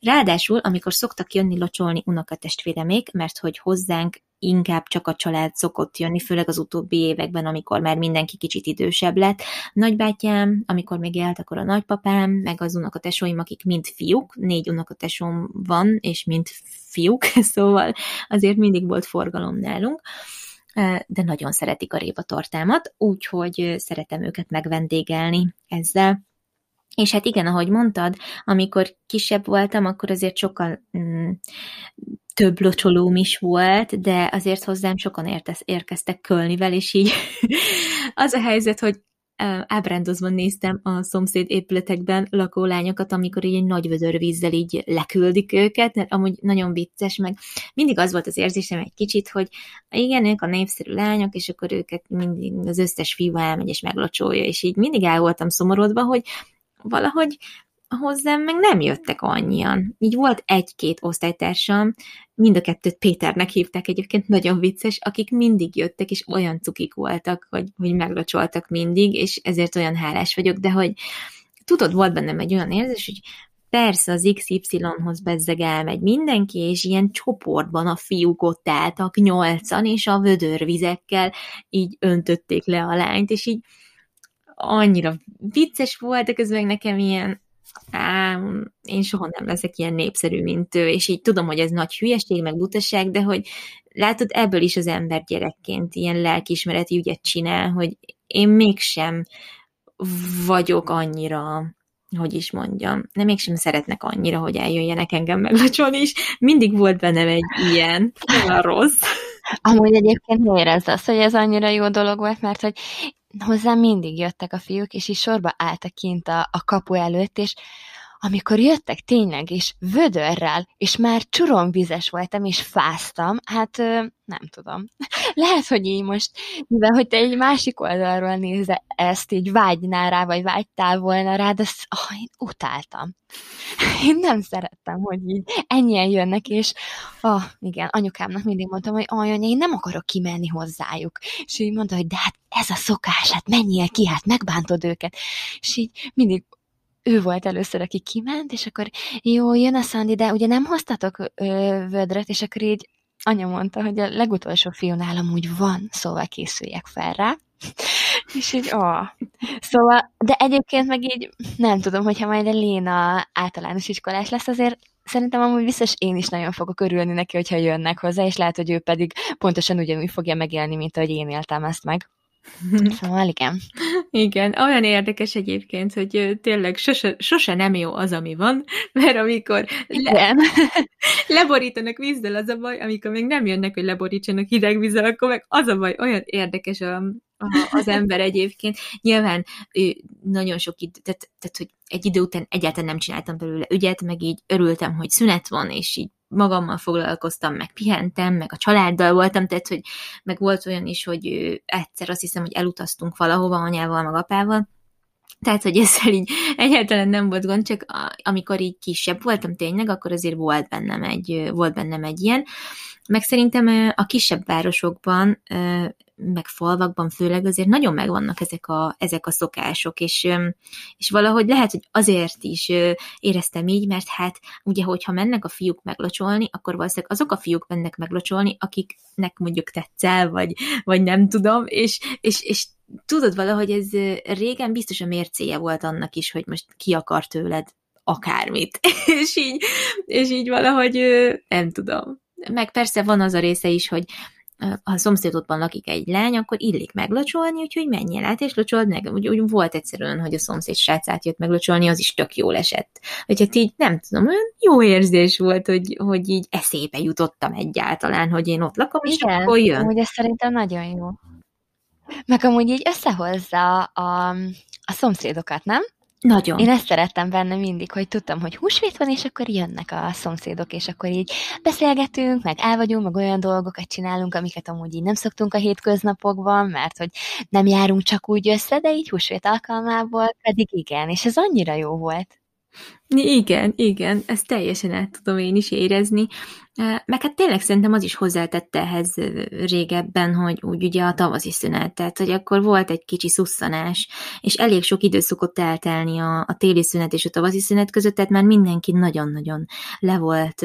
Ráadásul, amikor szoktak jönni locsolni unokatestvéremék, mert hogy hozzánk inkább csak a család szokott jönni, főleg az utóbbi években, amikor már mindenki kicsit idősebb lett. Nagybátyám, amikor még élt, akkor a nagypapám, meg az unokatesóim, akik mind fiúk, négy unokatesom van, és mind fiúk, szóval azért mindig volt forgalom nálunk de nagyon szeretik a répatortámat, úgyhogy szeretem őket megvendégelni ezzel. És hát igen, ahogy mondtad, amikor kisebb voltam, akkor azért sokkal mm, több locsolóm is volt, de azért hozzám sokan értez, érkeztek Kölnivel, és így az a helyzet, hogy ábrándozva néztem a szomszéd épületekben lakó lányokat, amikor így egy nagy vödörvízzel így leküldik őket, mert amúgy nagyon vicces, meg mindig az volt az érzésem egy kicsit, hogy igen, ők a népszerű lányok, és akkor őket mindig az összes fiú elmegy és meglocsolja, és így mindig el voltam szomorodva, hogy valahogy hozzám meg nem jöttek annyian. Így volt egy-két osztálytársam, mind a kettőt Péternek hívták egyébként, nagyon vicces, akik mindig jöttek, és olyan cukik voltak, hogy, hogy meglocsoltak mindig, és ezért olyan hálás vagyok, de hogy tudod, volt bennem egy olyan érzés, hogy persze az XY-hoz bezzeg elmegy mindenki, és ilyen csoportban a fiúk ott álltak nyolcan, és a vödörvizekkel így öntötték le a lányt, és így annyira vicces volt, de közben nekem ilyen á, én soha nem leszek ilyen népszerű, mint ő, és így tudom, hogy ez nagy hülyeség, meg butaság, de hogy látod, ebből is az ember gyerekként ilyen lelkiismereti ügyet csinál, hogy én mégsem vagyok annyira hogy is mondjam, nem mégsem szeretnek annyira, hogy eljöjjenek engem meglacsolni, és mindig volt bennem egy ilyen, olyan rossz. Amúgy egyébként ez az, hogy ez annyira jó dolog volt, mert hogy hozzám mindig jöttek a fiúk, és így sorba álltak kint a, a kapu előtt, és amikor jöttek tényleg, és vödörrel, és már csuromvizes voltam, és fáztam, hát nem tudom. Lehet, hogy így most, mivel hogy te egy másik oldalról nézze ezt, így vágynál rá, vagy vágytál volna rá, de azt, oh, én utáltam. Én nem szerettem, hogy így ennyien jönnek, és oh, igen, anyukámnak mindig mondtam, hogy olyan, én nem akarok kimenni hozzájuk. És így mondta, hogy de hát ez a szokás, hát menjél ki, hát megbántod őket. És így mindig ő volt először, aki kiment, és akkor jó, jön a Szandi, de ugye nem hoztatok ö, vödröt, és akkor így anya mondta, hogy a legutolsó fiúnál amúgy van, szóval készüljek fel rá. És így, ó. Szóval, de egyébként meg így nem tudom, hogyha majd a Léna általános iskolás lesz, azért szerintem amúgy biztos én is nagyon fogok örülni neki, hogyha jönnek hozzá, és lehet, hogy ő pedig pontosan ugyanúgy fogja megélni, mint ahogy én éltem ezt meg. Szóval igen. Igen, olyan érdekes egyébként, hogy tényleg sose, sose nem jó az, ami van, mert amikor le, leborítanak vízzel az a baj, amikor még nem jönnek, hogy leborítsanak hideg vízzel, akkor meg az a baj, olyan érdekes a, a, az ember egyébként. Nyilván ő nagyon sok idő, tehát, tehát, hogy egy idő után egyáltalán nem csináltam belőle ügyet, meg így örültem, hogy szünet van, és így magammal foglalkoztam, meg pihentem, meg a családdal voltam, tehát, hogy meg volt olyan is, hogy egyszer azt hiszem, hogy elutaztunk valahova anyával, meg apával, tehát, hogy ezzel így egyáltalán nem volt gond, csak amikor így kisebb voltam tényleg, akkor azért volt bennem egy, volt bennem egy ilyen. Meg szerintem a kisebb városokban meg falvakban főleg azért nagyon megvannak ezek a, ezek a szokások, és, és valahogy lehet, hogy azért is éreztem így, mert hát ugye, hogyha mennek a fiúk meglocsolni, akkor valószínűleg azok a fiúk mennek meglocsolni, akiknek mondjuk tetszel, vagy, vagy nem tudom, és, és, és tudod valahogy ez régen biztos a mércéje volt annak is, hogy most ki akar tőled akármit, és így, és így valahogy nem tudom. Meg persze van az a része is, hogy ha szomszédodban lakik egy lány, akkor illik meglocsolni, úgyhogy menjél át, és locsold meg. Úgy, úgy volt egyszerűen, hogy a szomszéd srácát jött meglocsolni, az is tök jól esett. Vagy hát így, nem tudom, olyan jó érzés volt, hogy, hogy így eszébe jutottam egyáltalán, hogy én ott lakom, és Igen, akkor jön. Ez szerintem nagyon jó. Meg amúgy így összehozza a, a szomszédokat, nem? Nagyon. Én ezt szerettem benne mindig, hogy tudtam, hogy húsvét van, és akkor jönnek a szomszédok, és akkor így beszélgetünk, meg el vagyunk, meg olyan dolgokat csinálunk, amiket amúgy így nem szoktunk a hétköznapokban, mert hogy nem járunk csak úgy össze, de így húsvét alkalmából pedig igen, és ez annyira jó volt. Igen, igen, ezt teljesen át tudom én is érezni. Meg hát tényleg szerintem az is hozzátette ehhez régebben, hogy úgy ugye a tavaszi szünet, tehát hogy akkor volt egy kicsi szusszanás, és elég sok idő szokott eltelni a, a téli szünet és a tavaszi szünet között, tehát már mindenki nagyon-nagyon le volt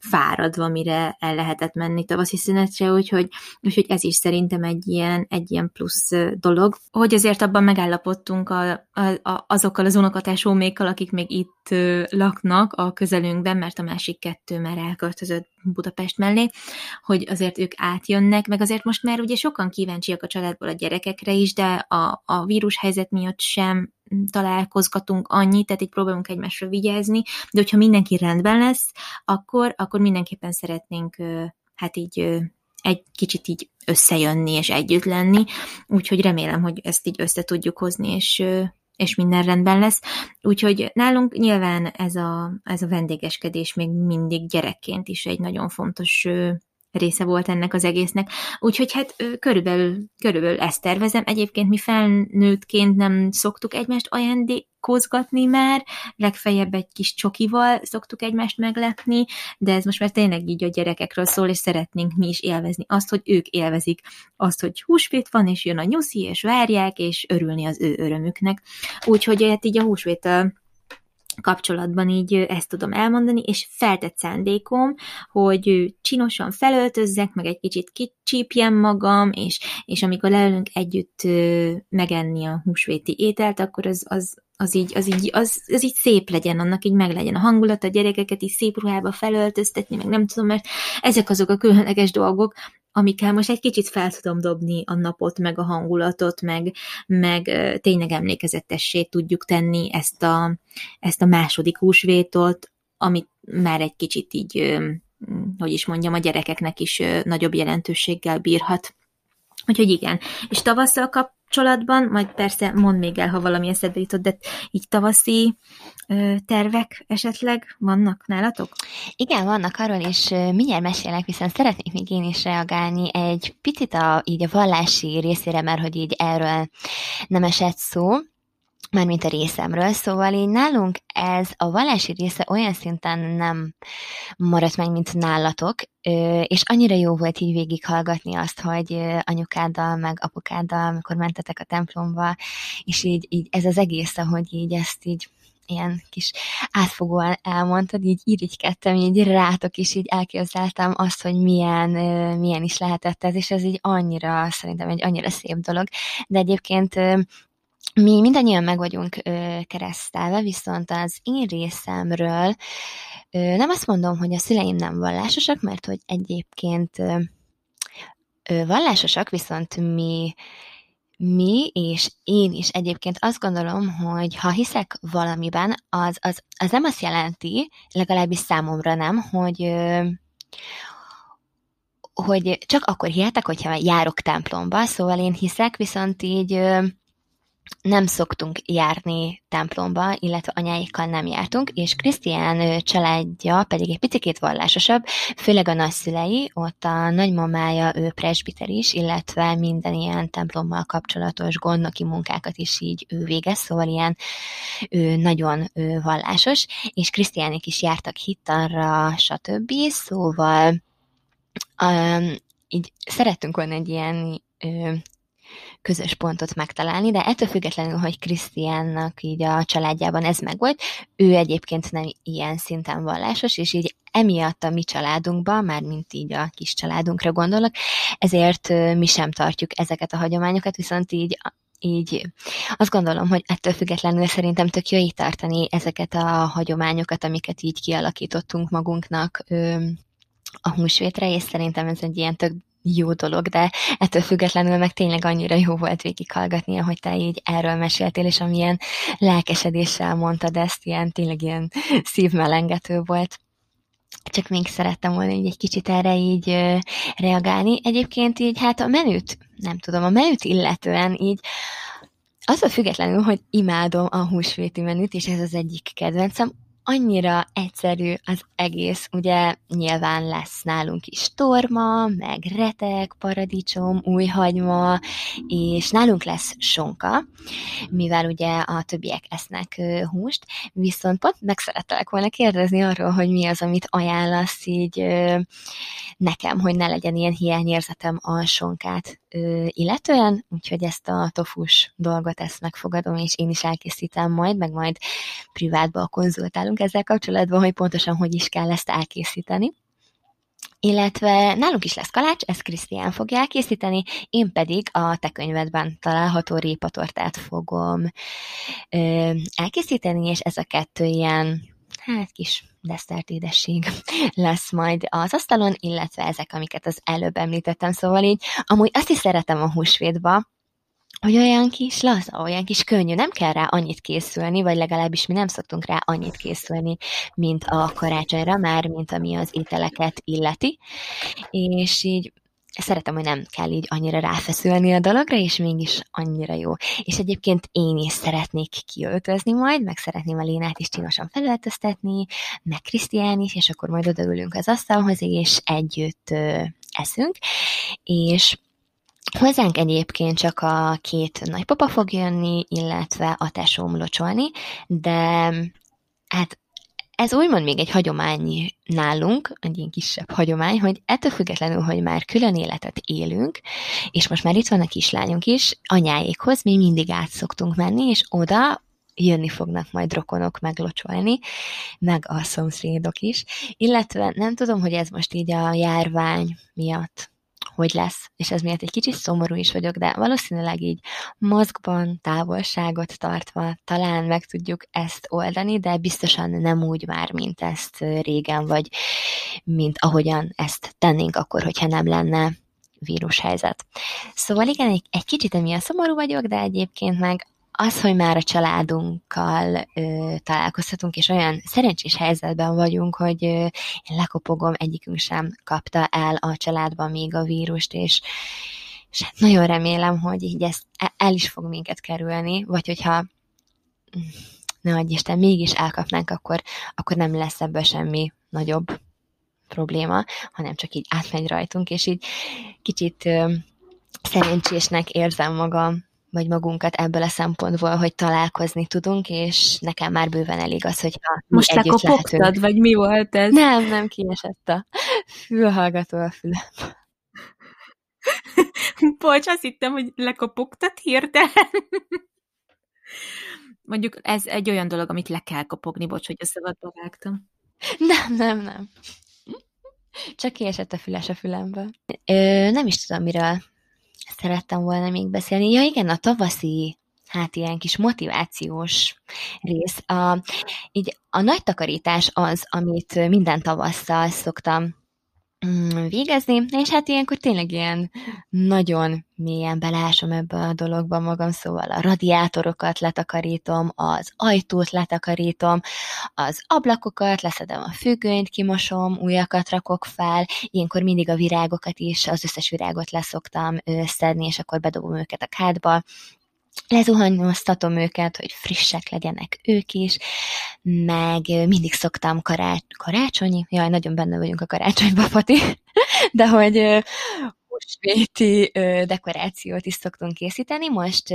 fáradva, mire el lehetett menni tavaszi szünetre, úgyhogy, úgyhogy ez is szerintem egy ilyen, egy ilyen plusz dolog. Hogy azért abban megállapodtunk a, a, a, azokkal az unokatásómékkal, akik még itt laknak a közelünkben, mert a másik kettő már elköltözött Budapest mellé, hogy azért ők átjönnek, meg azért most már ugye sokan kíváncsiak a családból a gyerekekre is, de a, a vírushelyzet miatt sem találkozgatunk annyit, tehát így próbálunk egymásra vigyázni, de hogyha mindenki rendben lesz, akkor, akkor mindenképpen szeretnénk hát így egy kicsit így összejönni és együtt lenni, úgyhogy remélem, hogy ezt így össze tudjuk hozni, és, és minden rendben lesz. Úgyhogy nálunk nyilván ez a, ez a vendégeskedés még mindig gyerekként is egy nagyon fontos része volt ennek az egésznek. Úgyhogy hát körülbelül, körülbelül ezt tervezem. Egyébként mi felnőttként nem szoktuk egymást ajándékozgatni már, legfeljebb egy kis csokival szoktuk egymást meglepni, de ez most már tényleg így a gyerekekről szól, és szeretnénk mi is élvezni azt, hogy ők élvezik azt, hogy húsvét van, és jön a nyuszi, és várják, és örülni az ő örömüknek. Úgyhogy hát így a húsvét kapcsolatban így ezt tudom elmondani, és feltett szándékom, hogy csinosan felöltözzek, meg egy kicsit kicsípjem magam, és, és amikor leülünk együtt megenni a húsvéti ételt, akkor az, az, az így, az így, az, az így szép legyen, annak így meg legyen a hangulat, a gyerekeket is szép ruhába felöltöztetni, meg nem tudom, mert ezek azok a különleges dolgok, amikkel most egy kicsit fel tudom dobni a napot, meg a hangulatot, meg, meg tényleg emlékezetessé tudjuk tenni ezt a, ezt a második húsvétot, amit már egy kicsit így, hogy is mondjam, a gyerekeknek is nagyobb jelentőséggel bírhat. Úgyhogy igen. És tavasszal kapcsolatban, majd persze mond még el, ha valami eszedbe jutott, de így tavaszi tervek esetleg vannak nálatok? Igen, vannak arról, és mindjárt mesélek, viszont szeretnék még én is reagálni egy picit a, így a vallási részére, mert hogy így erről nem esett szó mármint a részemről, szóval így nálunk ez a vallási része olyan szinten nem maradt meg, mint nálatok, és annyira jó volt így végighallgatni azt, hogy anyukáddal, meg apukáddal, amikor mentetek a templomba, és így, így ez az egész, ahogy így ezt így ilyen kis átfogóan elmondtad, így irigykedtem így rátok, és így elképzeltem azt, hogy milyen, milyen is lehetett ez, és ez így annyira, szerintem egy annyira szép dolog. De egyébként mi mindannyian meg vagyunk keresztelve, viszont az én részemről nem azt mondom, hogy a szüleim nem vallásosak, mert hogy egyébként vallásosak, viszont mi mi, és én is egyébként azt gondolom, hogy ha hiszek valamiben, az, az, az nem azt jelenti, legalábbis számomra nem, hogy, hogy csak akkor hihetek, hogyha járok templomba, szóval én hiszek, viszont így nem szoktunk járni templomba, illetve anyáikkal nem jártunk, és Krisztián családja pedig egy picit vallásosabb, főleg a nagyszülei, ott a nagymamája ő presbiter is, illetve minden ilyen templommal kapcsolatos gondnoki munkákat is így ő végez, szóval ilyen ő nagyon ő vallásos, és Krisztiánik is jártak hittanra, stb. Szóval um, így szerettünk volna egy ilyen közös pontot megtalálni, de ettől függetlenül, hogy Krisztiánnak így a családjában ez megvolt, ő egyébként nem ilyen szinten vallásos, és így emiatt a mi családunkban, már mint így a kis családunkra gondolok, ezért mi sem tartjuk ezeket a hagyományokat, viszont így így azt gondolom, hogy ettől függetlenül szerintem tök jó így tartani ezeket a hagyományokat, amiket így kialakítottunk magunknak a húsvétre, és szerintem ez egy ilyen tök jó dolog, de ettől függetlenül meg tényleg annyira jó volt végighallgatni, ahogy te így erről meséltél, és amilyen lelkesedéssel mondtad ezt, ilyen tényleg ilyen szívmelengető volt. Csak még szerettem volna így egy kicsit erre így ö, reagálni. Egyébként így hát a menüt, nem tudom, a menüt illetően így az a függetlenül, hogy imádom a húsvéti menüt, és ez az egyik kedvencem, annyira egyszerű az egész, ugye nyilván lesz nálunk is torma, meg retek, paradicsom, új hagyma, és nálunk lesz sonka, mivel ugye a többiek esznek húst, viszont pont meg szerettelek volna kérdezni arról, hogy mi az, amit ajánlasz így nekem, hogy ne legyen ilyen hiányérzetem a sonkát illetően, úgyhogy ezt a tofus dolgot ezt megfogadom, és én is elkészítem majd, meg majd privátba konzultálunk ezzel kapcsolatban, hogy pontosan hogy is kell ezt elkészíteni. Illetve nálunk is lesz kalács, ezt Krisztián fogja elkészíteni, én pedig a te könyvedben található répatortát fogom ö, elkészíteni, és ez a kettő ilyen, hát kis desztert édesség lesz majd az asztalon, illetve ezek, amiket az előbb említettem, szóval így amúgy azt is szeretem a húsvétba, hogy olyan kis laza, olyan kis könnyű, nem kell rá annyit készülni, vagy legalábbis mi nem szoktunk rá annyit készülni, mint a karácsonyra, már mint ami az ételeket illeti, és így szeretem, hogy nem kell így annyira ráfeszülni a dologra, és mégis annyira jó. És egyébként én is szeretnék kiöltözni majd, meg szeretném a Lénát is csinosan felöltöztetni, meg Krisztián is, és akkor majd odaülünk az asztalhoz, és együtt ö, eszünk, és Hozzánk egyébként csak a két nagypapa fog jönni, illetve a tesóm locsolni, de hát ez úgymond még egy hagyomány nálunk, egy ilyen kisebb hagyomány, hogy ettől függetlenül, hogy már külön életet élünk, és most már itt van a kislányunk is, anyáékhoz mi mindig át szoktunk menni, és oda jönni fognak majd rokonok meglocsolni, meg a szomszédok is, illetve nem tudom, hogy ez most így a járvány miatt hogy lesz, és ez miatt egy kicsit szomorú is vagyok, de valószínűleg így mozgban, távolságot tartva talán meg tudjuk ezt oldani, de biztosan nem úgy már, mint ezt régen, vagy mint ahogyan ezt tennénk akkor, hogyha nem lenne vírushelyzet. Szóval igen, egy, egy kicsit emiatt szomorú vagyok, de egyébként meg az, hogy már a családunkkal ö, találkozhatunk, és olyan szerencsés helyzetben vagyunk, hogy ö, én lekopogom, egyikünk sem kapta el a családban még a vírust, és és hát nagyon remélem, hogy így ezt el is fog minket kerülni, vagy hogyha ne adj Isten, mégis elkapnánk, akkor, akkor nem lesz ebből semmi nagyobb probléma, hanem csak így átmegy rajtunk, és így kicsit ö, szerencsésnek érzem magam, vagy magunkat ebből a szempontból, hogy találkozni tudunk, és nekem már bőven elég az, hogy ha Most lekopogtad, vagy mi volt ez? Nem, nem, kiesett a fülhallgató a fülem. Bocs, azt hittem, hogy lekopogtat hirtelen. Mondjuk ez egy olyan dolog, amit le kell kopogni, bocs, hogy a szabadba vágtam. Nem, nem, nem. Csak kiesett a füles a fülemből. Ö, nem is tudom, miről szerettem volna még beszélni. Ja igen, a tavaszi, hát ilyen kis motivációs rész. A, így a nagy takarítás az, amit minden tavasszal szoktam végezni, és hát ilyenkor tényleg ilyen nagyon mélyen belásom ebbe a dologba magam, szóval a radiátorokat letakarítom, az ajtót letakarítom, az ablakokat, leszedem a függönyt, kimosom, újakat rakok fel, ilyenkor mindig a virágokat is, az összes virágot leszoktam szedni, és akkor bedobom őket a kádba, lezuhanyoztatom őket, hogy frissek legyenek ők is, meg mindig szoktam karács, karácsonyi, jaj, nagyon benne vagyunk a karácsonyba, Pati, de hogy húsvéti dekorációt is szoktunk készíteni. Most,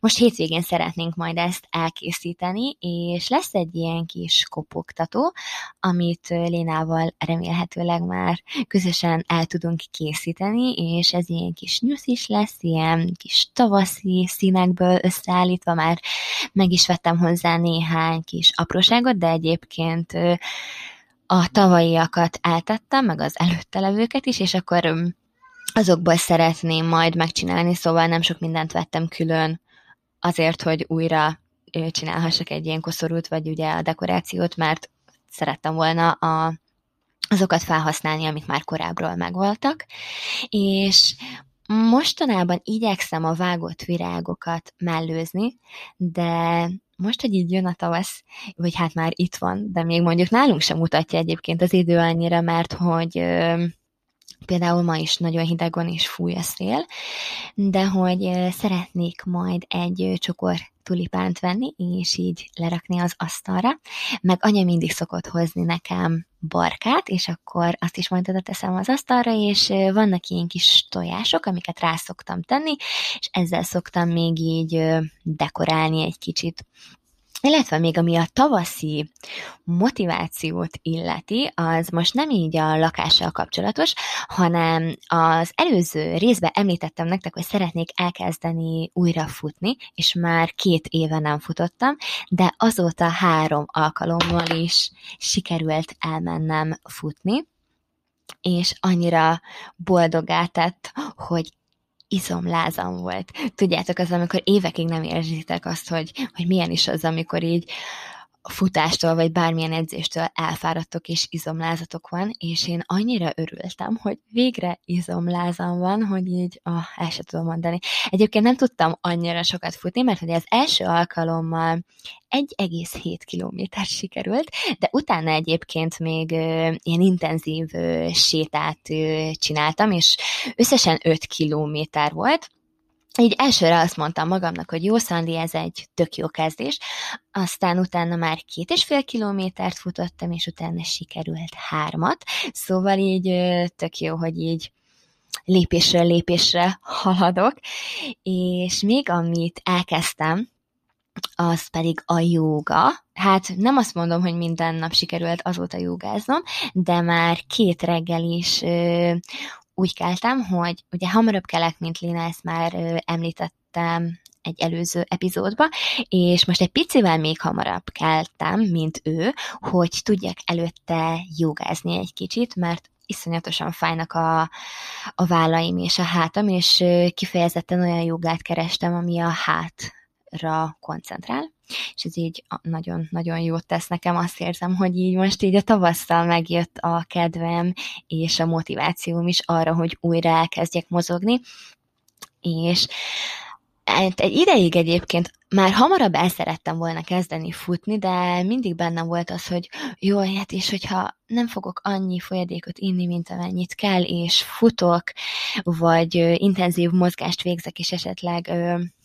most hétvégén szeretnénk majd ezt elkészíteni, és lesz egy ilyen kis kopogtató, amit Lénával remélhetőleg már közösen el tudunk készíteni, és ez ilyen kis nyusz is lesz, ilyen kis tavaszi színekből összeállítva, már meg is vettem hozzá néhány kis apróságot, de egyébként a tavalyiakat eltettem, meg az előtte levőket is, és akkor azokból szeretném majd megcsinálni, szóval nem sok mindent vettem külön azért, hogy újra csinálhassak egy ilyen koszorút, vagy ugye a dekorációt, mert szerettem volna a, azokat felhasználni, amik már korábbról megvoltak, és mostanában igyekszem a vágott virágokat mellőzni, de most, hogy így jön a tavasz, vagy hát már itt van, de még mondjuk nálunk sem mutatja egyébként az idő annyira, mert hogy Például ma is nagyon hideg és fúj a szél, de hogy szeretnék majd egy csokor tulipánt venni, és így lerakni az asztalra, meg anya mindig szokott hozni nekem barkát, és akkor azt is majd oda teszem az asztalra, és vannak ilyen kis tojások, amiket rá szoktam tenni, és ezzel szoktam még így dekorálni egy kicsit illetve még ami a tavaszi motivációt illeti, az most nem így a lakással kapcsolatos, hanem az előző részben említettem nektek, hogy szeretnék elkezdeni újra futni, és már két éve nem futottam, de azóta három alkalommal is sikerült elmennem futni, és annyira boldogá tett, hogy izomlázam volt. Tudjátok, az, amikor évekig nem érzitek azt, hogy, hogy milyen is az, amikor így futástól, vagy bármilyen edzéstől elfáradtok és izomlázatok van, és én annyira örültem, hogy végre izomlázam van, hogy így, ah, el sem tudom mondani. Egyébként nem tudtam annyira sokat futni, mert hogy az első alkalommal 1,7 kilométer sikerült, de utána egyébként még ilyen intenzív sétát csináltam, és összesen 5 kilométer volt, így elsőre azt mondtam magamnak, hogy jó, Szandi, ez egy tök jó kezdés, aztán utána már két és fél kilométert futottam, és utána sikerült hármat, szóval így tök jó, hogy így lépésről lépésre haladok, és még amit elkezdtem, az pedig a jóga. Hát nem azt mondom, hogy minden nap sikerült azóta jogáznom, de már két reggel is ö, úgy keltem, hogy ugye hamarabb kelek, mint Lina, ezt már említettem egy előző epizódba, és most egy picivel még hamarabb keltem, mint ő, hogy tudjak előtte jogázni egy kicsit, mert iszonyatosan fájnak a, a vállaim és a hátam, és kifejezetten olyan jogát kerestem, ami a hátra koncentrál és ez így nagyon-nagyon jót tesz nekem, azt érzem, hogy így most így a tavasszal megjött a kedvem és a motivációm is arra, hogy újra elkezdjek mozogni, és egy ideig egyébként már hamarabb el szerettem volna kezdeni futni, de mindig bennem volt az, hogy jó, hát és hogyha nem fogok annyi folyadékot inni, mint amennyit kell, és futok, vagy intenzív mozgást végzek, és esetleg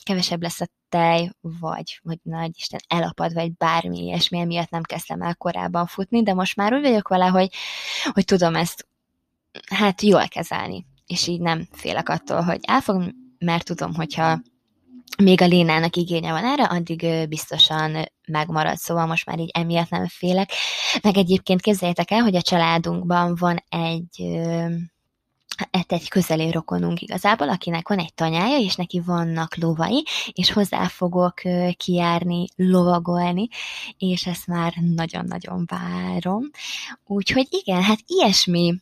kevesebb lesz a tej, vagy, vagy nagy Isten elapad, vagy bármi ilyesmi, miatt nem kezdtem el korábban futni, de most már úgy vagyok vele, hogy, hogy tudom ezt hát jól kezelni, és így nem félek attól, hogy elfog, mert tudom, hogyha még a Lénának igénye van erre, addig biztosan megmarad, szóval most már így emiatt nem félek. Meg egyébként képzeljétek el, hogy a családunkban van egy hát egy közeli rokonunk igazából, akinek van egy tanyája, és neki vannak lovai, és hozzá fogok kijárni, lovagolni, és ezt már nagyon-nagyon várom. Úgyhogy igen, hát ilyesmi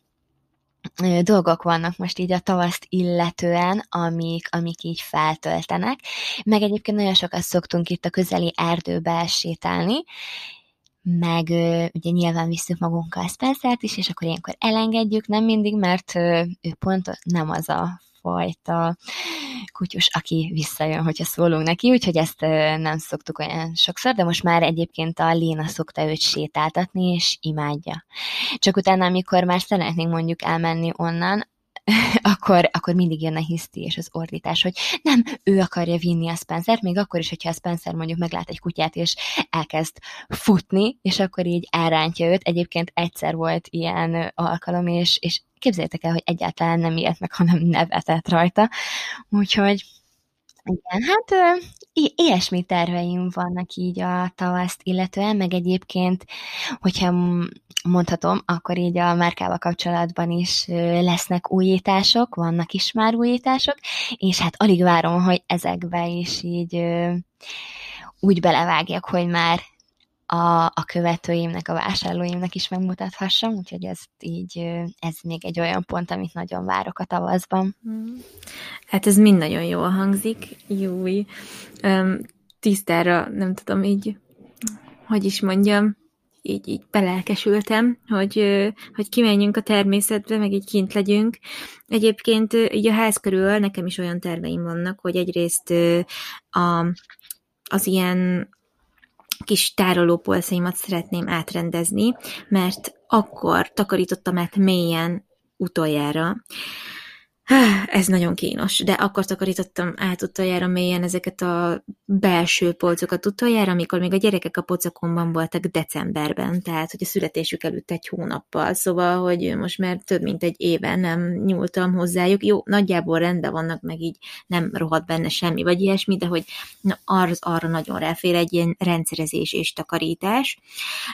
dolgok vannak most így a tavaszt illetően, amik, amik így feltöltenek. Meg egyébként nagyon sokat szoktunk itt a közeli erdőbe sétálni, meg ugye nyilván visszük magunkkal Spencer-t is, és akkor ilyenkor elengedjük, nem mindig, mert ő pont nem az a fajta kutyus, aki visszajön, hogyha szólunk neki, úgyhogy ezt nem szoktuk olyan sokszor, de most már egyébként a Léna szokta őt sétáltatni, és imádja. Csak utána, amikor már szeretnénk mondjuk elmenni onnan, akkor, akkor mindig jön a hiszti és az ordítás, hogy nem, ő akarja vinni a spencer még akkor is, hogyha a Spencer mondjuk meglát egy kutyát, és elkezd futni, és akkor így elrántja őt. Egyébként egyszer volt ilyen alkalom, és, és képzeljétek el, hogy egyáltalán nem ilyet meg, hanem nevetett rajta. Úgyhogy igen, hát i- ilyesmi terveim vannak így a tavaszt illetően, meg egyébként, hogyha mondhatom, akkor így a márkával kapcsolatban is lesznek újítások, vannak is már újítások, és hát alig várom, hogy ezekbe is így úgy belevágjak, hogy már a, a követőimnek, a vásárlóimnak is megmutathassam, úgyhogy ez így, ez még egy olyan pont, amit nagyon várok a tavaszban. Hát ez mind nagyon jól hangzik, Júj. Tisztára, nem tudom, így, hogy is mondjam, így, így belelkesültem, hogy, hogy kimenjünk a természetbe, meg így kint legyünk. Egyébként így a ház körül nekem is olyan terveim vannak, hogy egyrészt a, az ilyen kis tárolópolszaimat szeretném átrendezni, mert akkor takarítottam át mélyen utoljára, ez nagyon kínos, de akkor takarítottam át utoljára mélyen ezeket a belső polcokat. Utoljára, amikor még a gyerekek a pocakomban voltak decemberben, tehát hogy a születésük előtt egy hónappal, szóval, hogy most már több mint egy éve nem nyúltam hozzájuk. Jó, nagyjából rendben vannak, meg így nem rohadt benne semmi, vagy ilyesmi, de hogy na, arra, arra nagyon ráfér egy ilyen rendszerezés és takarítás,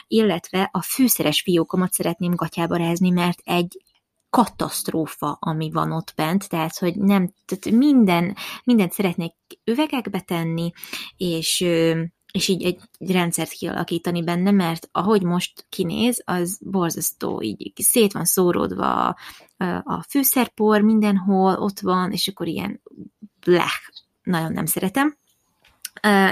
illetve a fűszeres fiókomat szeretném gatyába rázni, mert egy katasztrófa, ami van ott bent, tehát, hogy nem, tehát minden, mindent szeretnék üvegekbe tenni, és és így egy rendszert kialakítani benne, mert ahogy most kinéz, az borzasztó, így szét van szóródva a, fűszerpor, mindenhol ott van, és akkor ilyen blech, nagyon nem szeretem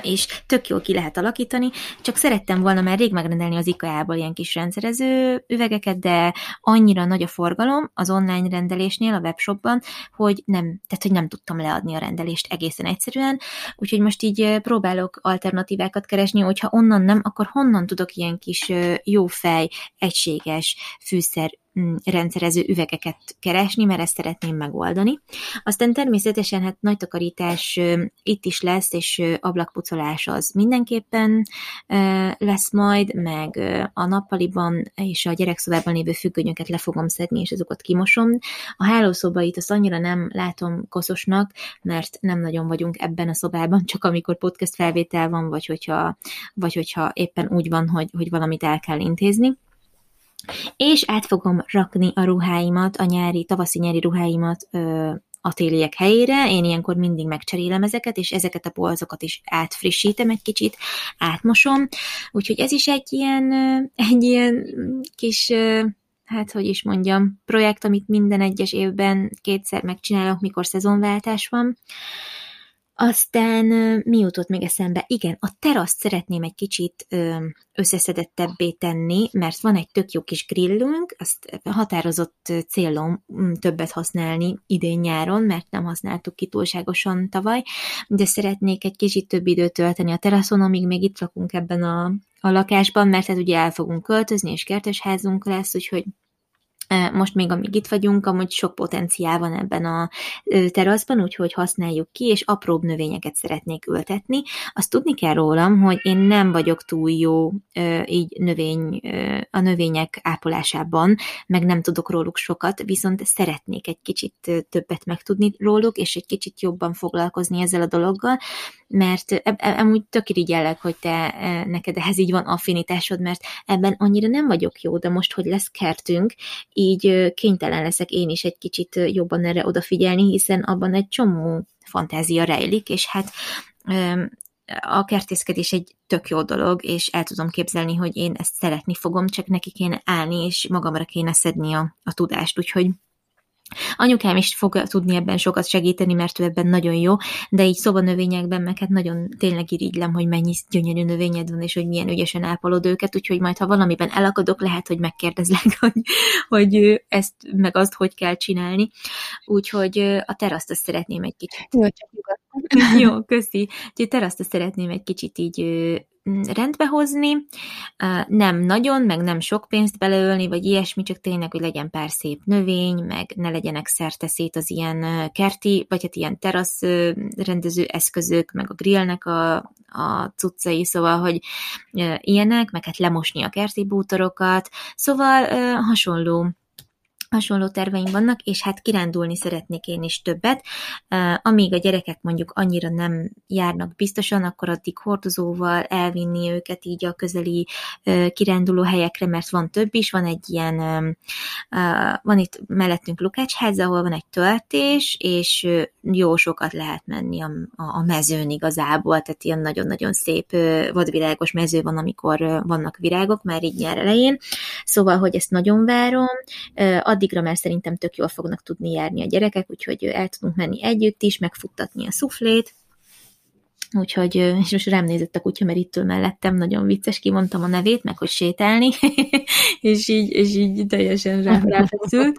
és tök jól ki lehet alakítani, csak szerettem volna már rég megrendelni az IKEA-ból ilyen kis rendszerező üvegeket, de annyira nagy a forgalom az online rendelésnél, a webshopban, hogy nem, tehát hogy nem tudtam leadni a rendelést egészen egyszerűen, úgyhogy most így próbálok alternatívákat keresni, hogyha onnan nem, akkor honnan tudok ilyen kis jó fej, egységes fűszer rendszerező üvegeket keresni, mert ezt szeretném megoldani. Aztán természetesen hát nagy takarítás itt is lesz, és ablakpucolás az mindenképpen lesz majd, meg a nappaliban és a gyerekszobában lévő függönyöket le fogom szedni, és azokat kimosom. A hálószobait azt annyira nem látom koszosnak, mert nem nagyon vagyunk ebben a szobában, csak amikor podcast felvétel van, vagy hogyha, vagy hogyha éppen úgy van, hogy, hogy valamit el kell intézni és át fogom rakni a ruháimat, a nyári, tavaszi-nyári ruháimat ö, a téliek helyére, én ilyenkor mindig megcserélem ezeket, és ezeket a polcokat is átfrissítem egy kicsit, átmosom, úgyhogy ez is egy ilyen, egy ilyen kis, hát hogy is mondjam, projekt, amit minden egyes évben kétszer megcsinálok, mikor szezonváltás van. Aztán mi jutott még eszembe? Igen, a teraszt szeretném egy kicsit összeszedettebbé tenni, mert van egy tök jó kis grillünk, azt határozott célom mm, többet használni idén-nyáron, mert nem használtuk ki túlságosan tavaly, de szeretnék egy kicsit több időt tölteni a teraszon, amíg még itt lakunk ebben a, a lakásban, mert hát ugye el fogunk költözni, és kertesházunk lesz, úgyhogy most még amíg itt vagyunk, amúgy sok potenciál van ebben a teraszban, úgyhogy használjuk ki, és apróbb növényeket szeretnék ültetni. Azt tudni kell rólam, hogy én nem vagyok túl jó így növény, a növények ápolásában, meg nem tudok róluk sokat, viszont szeretnék egy kicsit többet megtudni róluk, és egy kicsit jobban foglalkozni ezzel a dologgal, mert amúgy tök irigyellek, hogy te neked ehhez így van affinitásod, mert ebben annyira nem vagyok jó, de most, hogy lesz kertünk, így kénytelen leszek én is egy kicsit jobban erre odafigyelni, hiszen abban egy csomó fantázia rejlik, és hát a kertészkedés egy tök jó dolog, és el tudom képzelni, hogy én ezt szeretni fogom, csak neki kéne állni, és magamra kéne szedni a, a tudást, úgyhogy Anyukám is fog tudni ebben sokat segíteni, mert ő ebben nagyon jó, de így szobanövényekben meg hát nagyon tényleg irigylem, hogy mennyi gyönyörű növényed van, és hogy milyen ügyesen ápolod őket, úgyhogy majd, ha valamiben elakadok, lehet, hogy megkérdezlek, hogy, hogy ezt meg azt hogy kell csinálni. Úgyhogy a teraszt azt szeretném egy kicsit. Jó, csak Jó, köszi. Úgyhogy azt szeretném egy kicsit így Mm, rendbe hozni, nem nagyon, meg nem sok pénzt beleölni, vagy ilyesmi, csak tényleg, hogy legyen pár szép növény, meg ne legyenek szét az ilyen kerti, vagy hát ilyen terasz rendező eszközök, meg a grillnek a, a cuccai, szóval, hogy ilyenek, meg hát lemosni a kerti bútorokat, szóval hasonló hasonló terveim vannak, és hát kirándulni szeretnék én is többet. Amíg a gyerekek mondjuk annyira nem járnak biztosan, akkor addig hordozóval elvinni őket így a közeli kiránduló helyekre, mert van több is, van egy ilyen, van itt mellettünk Lukácsház, ahol van egy töltés, és jó sokat lehet menni a, a mezőn igazából, tehát ilyen nagyon-nagyon szép vadvirágos mező van, amikor vannak virágok, már így nyár elején, szóval, hogy ezt nagyon várom, addigra már szerintem tök jól fognak tudni járni a gyerekek, úgyhogy el tudunk menni együtt is, megfuttatni a szuflét, Úgyhogy, és most rám nézett a kutya, mert itt ül mellettem, nagyon vicces, kimondtam a nevét, meg hogy sétálni, és így, és így teljesen rá, ráfeszült.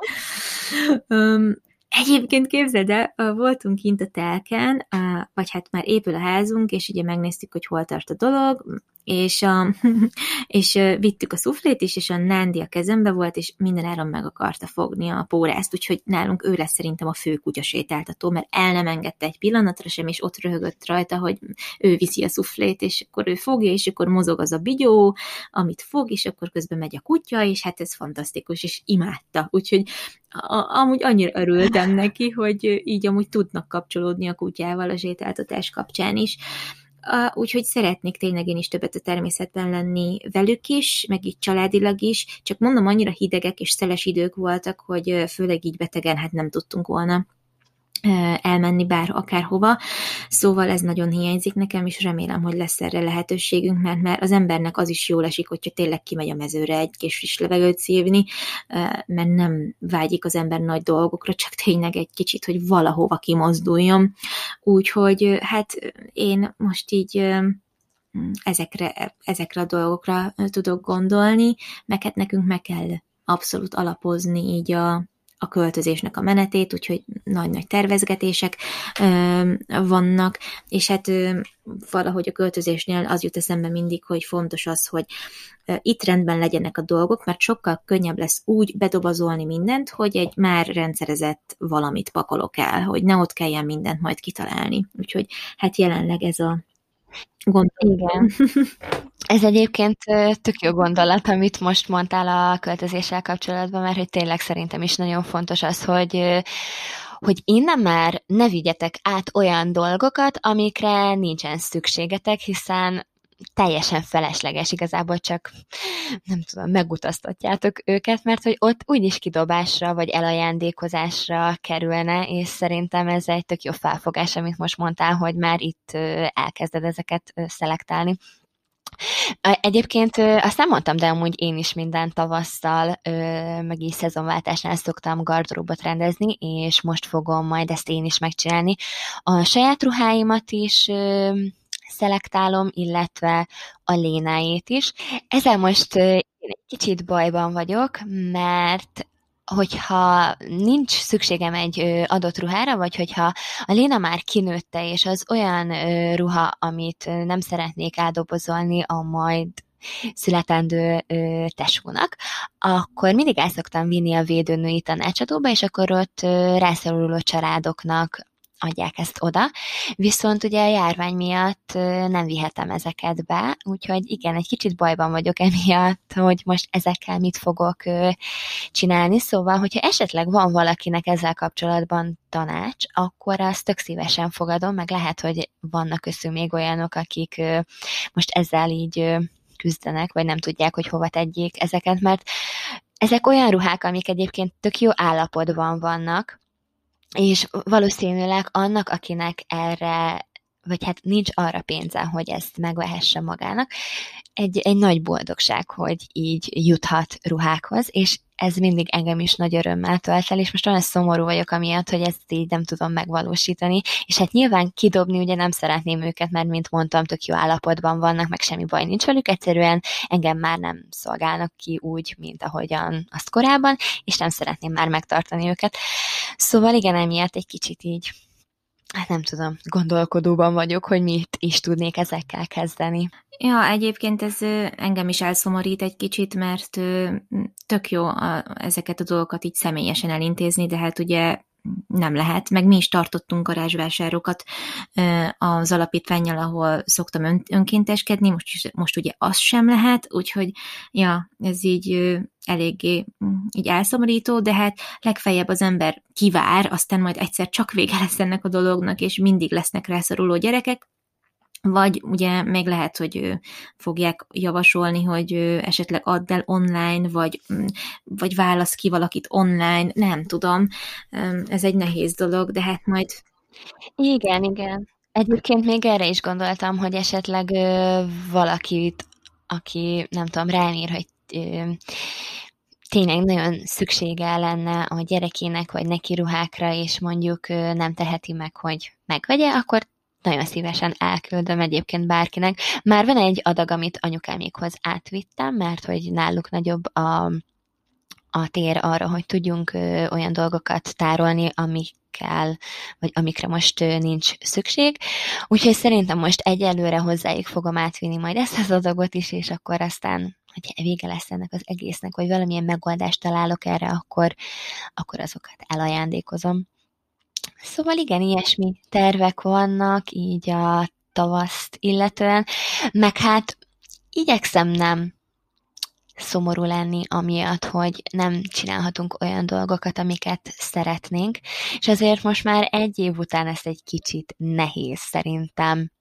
Um, Egyébként képzeld el, voltunk kint a telken, vagy hát már épül a házunk, és ugye megnéztük, hogy hol tart a dolog, és, a, és vittük a szuflét is, és a Nándi a kezembe volt, és minden áron meg akarta fogni a pórázt, úgyhogy nálunk ő lesz szerintem a fő kutya sétáltató, mert el nem engedte egy pillanatra sem, és ott röhögött rajta, hogy ő viszi a szuflét, és akkor ő fogja, és akkor mozog az a bigyó, amit fog, és akkor közben megy a kutya, és hát ez fantasztikus, és imádta. Úgyhogy a, amúgy annyira örültem neki, hogy így amúgy tudnak kapcsolódni a kutyával a sétáltatás kapcsán is úgyhogy szeretnék tényleg én is többet a természetben lenni velük is, meg így családilag is, csak mondom, annyira hidegek és szeles idők voltak, hogy főleg így betegen hát nem tudtunk volna elmenni bár akárhova, szóval ez nagyon hiányzik nekem, és remélem, hogy lesz erre lehetőségünk, mert, mert az embernek az is jól esik, hogyha tényleg kimegy a mezőre egy kis friss levegőt szívni, mert nem vágyik az ember nagy dolgokra, csak tényleg egy kicsit, hogy valahova kimozduljon. Úgyhogy hát én most így ezekre, ezekre a dolgokra tudok gondolni, meg hát nekünk meg kell abszolút alapozni így a, a költözésnek a menetét, úgyhogy nagy-nagy tervezgetések ö, vannak, és hát ö, valahogy a költözésnél az jut eszembe mindig, hogy fontos az, hogy ö, itt rendben legyenek a dolgok, mert sokkal könnyebb lesz úgy bedobazolni mindent, hogy egy már rendszerezett valamit pakolok el, hogy ne ott kelljen mindent majd kitalálni. Úgyhogy hát jelenleg ez a gondolat. Igen. Ez egyébként tök jó gondolat, amit most mondtál a költözéssel kapcsolatban, mert hogy tényleg szerintem is nagyon fontos az, hogy hogy innen már ne vigyetek át olyan dolgokat, amikre nincsen szükségetek, hiszen teljesen felesleges igazából csak, nem tudom, megutaztatjátok őket, mert hogy ott úgyis kidobásra vagy elajándékozásra kerülne, és szerintem ez egy tök jó felfogás, amit most mondtál, hogy már itt elkezded ezeket szelektálni. Egyébként azt nem mondtam, de amúgy én is minden tavasszal, meg is szezonváltásnál szoktam gardróbot rendezni, és most fogom majd ezt én is megcsinálni. A saját ruháimat is szelektálom, illetve a lénáét is. Ezzel most egy kicsit bajban vagyok, mert hogyha nincs szükségem egy adott ruhára, vagy hogyha a Léna már kinőtte, és az olyan ruha, amit nem szeretnék áldobozolni a majd születendő ö, tesónak, akkor mindig el szoktam vinni a védőnői tanácsadóba, és akkor ott ö, rászoruló családoknak adják ezt oda, viszont ugye a járvány miatt nem vihetem ezeket be, úgyhogy igen, egy kicsit bajban vagyok emiatt, hogy most ezekkel mit fogok csinálni, szóval, hogyha esetleg van valakinek ezzel kapcsolatban tanács, akkor azt tök szívesen fogadom, meg lehet, hogy vannak köztünk még olyanok, akik most ezzel így küzdenek, vagy nem tudják, hogy hova tegyék ezeket, mert ezek olyan ruhák, amik egyébként tök jó állapotban vannak, és valószínűleg annak, akinek erre, vagy hát nincs arra pénze, hogy ezt megvehesse magának, egy, egy nagy boldogság, hogy így juthat ruhákhoz, és ez mindig engem is nagy örömmel tölt el, és most olyan szomorú vagyok amiatt, hogy ezt így nem tudom megvalósítani, és hát nyilván kidobni ugye nem szeretném őket, mert mint mondtam, tök jó állapotban vannak, meg semmi baj nincs velük, egyszerűen engem már nem szolgálnak ki úgy, mint ahogyan azt korábban, és nem szeretném már megtartani őket. Szóval igen, emiatt egy kicsit így hát nem tudom, gondolkodóban vagyok, hogy mit is tudnék ezekkel kezdeni. Ja, egyébként ez engem is elszomorít egy kicsit, mert tök jó a, ezeket a dolgokat így személyesen elintézni, de hát ugye nem lehet, meg mi is tartottunk garázsvásárokat az alapítványjal, ahol szoktam ön, önkénteskedni, most, most ugye az sem lehet, úgyhogy ja, ez így eléggé így elszomorító, de hát legfeljebb az ember kivár, aztán majd egyszer csak vége lesz ennek a dolognak, és mindig lesznek rászoruló gyerekek, vagy ugye még lehet, hogy fogják javasolni, hogy esetleg add el online, vagy, mm, vagy válasz ki valakit online, nem tudom. Ez egy nehéz dolog, de hát majd... Igen, igen. Egyébként még erre is gondoltam, hogy esetleg valakit, aki nem tudom, rám ír, hogy tényleg nagyon szüksége lenne a gyerekének, vagy neki ruhákra, és mondjuk nem teheti meg, hogy megvegye, akkor nagyon szívesen elküldöm egyébként bárkinek. Már van egy adag, amit anyukámékhoz átvittem, mert hogy náluk nagyobb a, a tér arra, hogy tudjunk olyan dolgokat tárolni, amikkel, vagy amikre most nincs szükség. Úgyhogy szerintem most egyelőre hozzájuk fogom átvinni majd ezt az adagot is, és akkor aztán hogy vége lesz ennek az egésznek, vagy valamilyen megoldást találok erre, akkor, akkor azokat elajándékozom. Szóval igen, ilyesmi tervek vannak így a tavaszt illetően, meg hát igyekszem nem szomorú lenni amiatt, hogy nem csinálhatunk olyan dolgokat, amiket szeretnénk, és azért most már egy év után ezt egy kicsit nehéz szerintem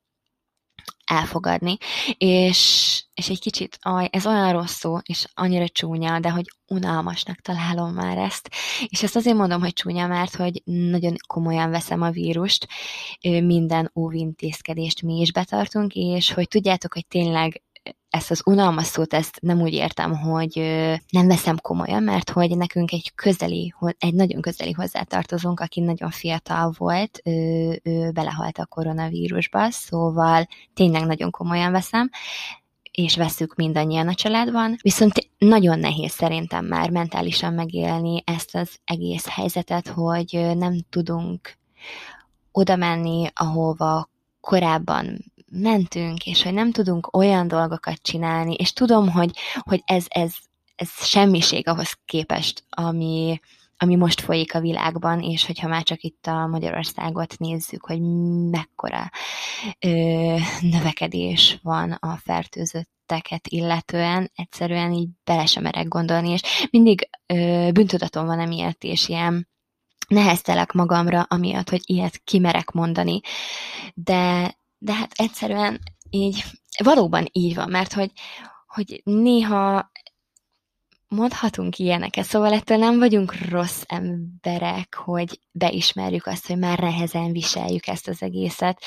elfogadni, és, és egy kicsit, aj, ez olyan rossz szó, és annyira csúnya, de hogy unalmasnak találom már ezt. És ezt azért mondom, hogy csúnya, mert hogy nagyon komolyan veszem a vírust, minden óvintézkedést mi is betartunk, és hogy tudjátok, hogy tényleg ezt az unalmas szót, ezt nem úgy értem, hogy nem veszem komolyan, mert hogy nekünk egy közeli, egy nagyon közeli hozzátartozónk, aki nagyon fiatal volt, ő, ő belehalt a koronavírusba, szóval tényleg nagyon komolyan veszem, és veszük mindannyian a családban, viszont nagyon nehéz szerintem már mentálisan megélni ezt az egész helyzetet, hogy nem tudunk oda menni, ahova korábban mentünk, és hogy nem tudunk olyan dolgokat csinálni, és tudom, hogy, hogy ez, ez, ez semmiség ahhoz képest, ami, ami most folyik a világban, és hogyha már csak itt a Magyarországot nézzük, hogy mekkora ö, növekedés van a fertőzötteket illetően, egyszerűen így bele sem merek gondolni, és mindig ö, bűntudatom van emiatt, és ilyen neheztelek magamra, amiatt, hogy ilyet kimerek mondani, de, de hát egyszerűen így, valóban így van, mert hogy, hogy néha mondhatunk ilyeneket, szóval ettől nem vagyunk rossz emberek, hogy beismerjük azt, hogy már nehezen viseljük ezt az egészet,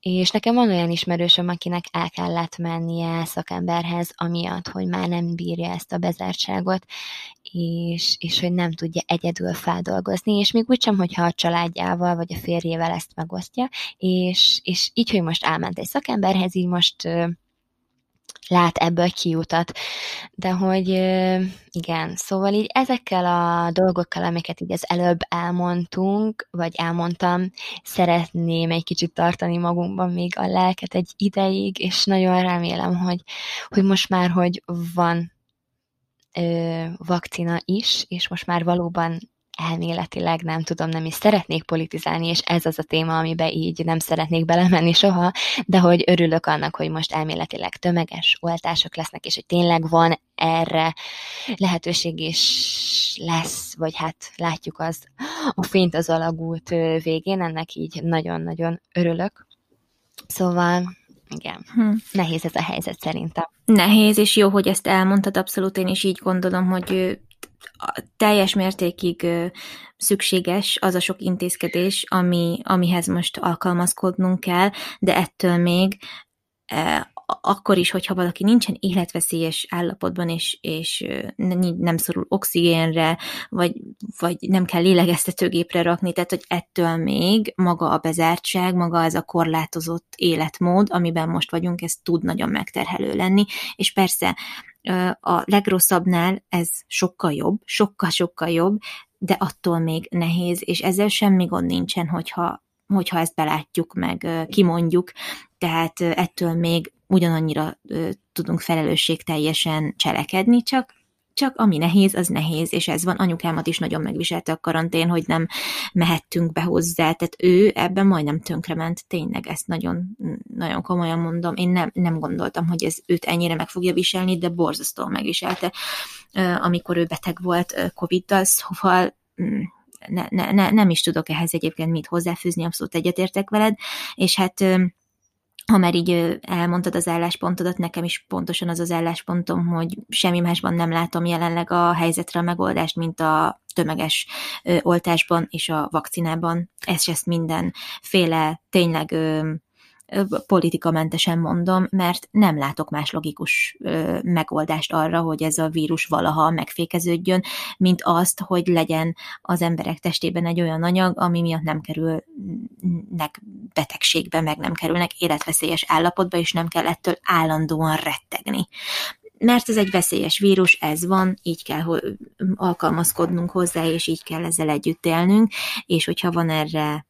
és nekem van olyan ismerősöm, akinek el kellett mennie szakemberhez, amiatt, hogy már nem bírja ezt a bezártságot, és, és hogy nem tudja egyedül feldolgozni, és még úgy sem, hogyha a családjával vagy a férjével ezt megosztja, és, és így, hogy most elment egy szakemberhez, így most lát ebből kiutat. De hogy igen, szóval így ezekkel a dolgokkal, amiket így az előbb elmondtunk, vagy elmondtam, szeretném egy kicsit tartani magunkban még a lelket egy ideig, és nagyon remélem, hogy, hogy most már, hogy van ö, vakcina is, és most már valóban elméletileg nem tudom, nem is szeretnék politizálni, és ez az a téma, amiben így nem szeretnék belemenni soha, de hogy örülök annak, hogy most elméletileg tömeges oltások lesznek, és hogy tényleg van erre lehetőség is lesz, vagy hát látjuk az a fényt az alagút végén, ennek így nagyon-nagyon örülök. Szóval igen, hm. nehéz ez a helyzet szerintem. Nehéz, és jó, hogy ezt elmondtad, abszolút én is így gondolom, hogy teljes mértékig szükséges az a sok intézkedés, ami, amihez most alkalmazkodnunk kell, de ettől még akkor is, hogyha valaki nincsen életveszélyes állapotban, és, és nem szorul oxigénre, vagy, vagy nem kell lélegeztetőgépre rakni, tehát hogy ettől még maga a bezártság, maga ez a korlátozott életmód, amiben most vagyunk, ez tud nagyon megterhelő lenni, és persze a legrosszabbnál ez sokkal jobb, sokkal-sokkal jobb, de attól még nehéz, és ezzel semmi gond nincsen, hogyha, hogyha ezt belátjuk, meg kimondjuk, tehát ettől még ugyanannyira tudunk felelősségteljesen cselekedni, csak csak ami nehéz, az nehéz, és ez van. Anyukámat is nagyon megviselte a karantén, hogy nem mehettünk be hozzá, tehát ő ebben majdnem tönkrement, tényleg ezt nagyon, nagyon komolyan mondom. Én nem, nem gondoltam, hogy ez őt ennyire meg fogja viselni, de borzasztóan megviselte, amikor ő beteg volt Covid-dal, szóval mm, ne, ne, ne, nem is tudok ehhez egyébként mit hozzáfűzni, abszolút egyetértek veled, és hát ha már így elmondtad az álláspontodat, nekem is pontosan az az álláspontom, hogy semmi másban nem látom jelenleg a helyzetre a megoldást, mint a tömeges oltásban és a vakcinában. Ez ezt mindenféle tényleg politikamentesen mondom, mert nem látok más logikus megoldást arra, hogy ez a vírus valaha megfékeződjön, mint azt, hogy legyen az emberek testében egy olyan anyag, ami miatt nem kerülnek betegségbe, meg nem kerülnek életveszélyes állapotba, és nem kell ettől állandóan rettegni. Mert ez egy veszélyes vírus, ez van, így kell alkalmazkodnunk hozzá, és így kell ezzel együtt élnünk, és hogyha van erre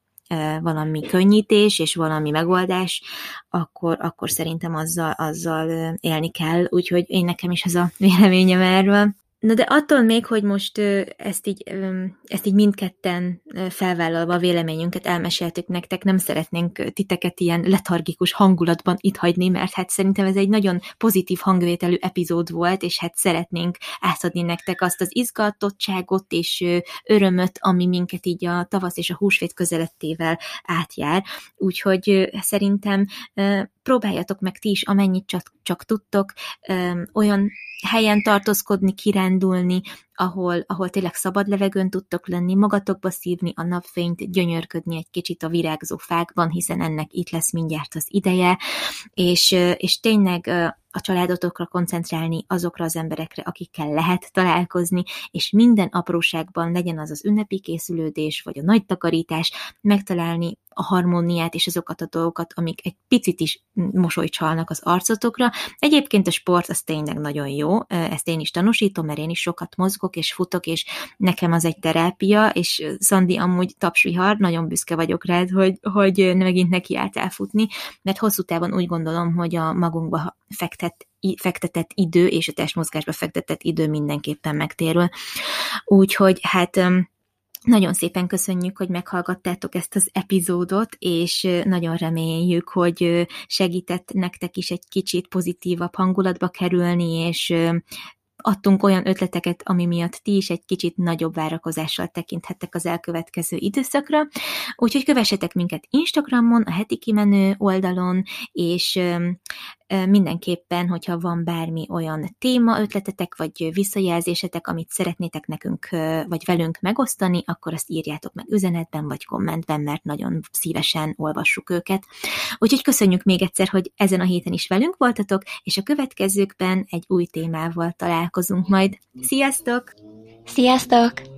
valami könnyítés és valami megoldás, akkor, akkor szerintem azzal, azzal élni kell. Úgyhogy én nekem is ez a véleményem erről. Na de attól még, hogy most ezt így, ezt így mindketten felvállalva véleményünket elmeséltük nektek, nem szeretnénk titeket ilyen letargikus hangulatban itt hagyni, mert hát szerintem ez egy nagyon pozitív hangvételű epizód volt, és hát szeretnénk átadni nektek azt az izgatottságot és örömöt, ami minket így a tavasz és a húsvét közelettével átjár. Úgyhogy szerintem próbáljatok meg ti is, amennyit csak, csak tudtok, olyan helyen tartózkodni, kirándulni, ahol, ahol tényleg szabad levegőn tudtok lenni, magatokba szívni a napfényt, gyönyörködni egy kicsit a virágzó fákban, hiszen ennek itt lesz mindjárt az ideje, és, és tényleg a családotokra koncentrálni, azokra az emberekre, akikkel lehet találkozni, és minden apróságban legyen az az ünnepi készülődés, vagy a nagy takarítás, megtalálni a harmóniát és azokat a dolgokat, amik egy picit is mosolyt csalnak az arcotokra. Egyébként a sport az tényleg nagyon jó, ezt én is tanúsítom, mert én is sokat mozgok és futok, és nekem az egy terápia, és Szandi amúgy tapsvihar, nagyon büszke vagyok rád, hogy, hogy megint neki álltál futni, mert hosszú távon úgy gondolom, hogy a magunkba fektet fektetett idő és a testmozgásba fektetett idő mindenképpen megtérül. Úgyhogy hát nagyon szépen köszönjük, hogy meghallgattátok ezt az epizódot, és nagyon reméljük, hogy segített nektek is egy kicsit pozitívabb hangulatba kerülni, és adtunk olyan ötleteket, ami miatt ti is egy kicsit nagyobb várakozással tekinthettek az elkövetkező időszakra. Úgyhogy kövessetek minket Instagramon, a heti kimenő oldalon, és Mindenképpen, hogyha van bármi olyan téma, ötletetek, vagy visszajelzésetek, amit szeretnétek nekünk, vagy velünk megosztani, akkor azt írjátok meg üzenetben, vagy kommentben, mert nagyon szívesen olvassuk őket. Úgyhogy köszönjük még egyszer, hogy ezen a héten is velünk voltatok, és a következőkben egy új témával találkozunk majd. Sziasztok! Sziasztok!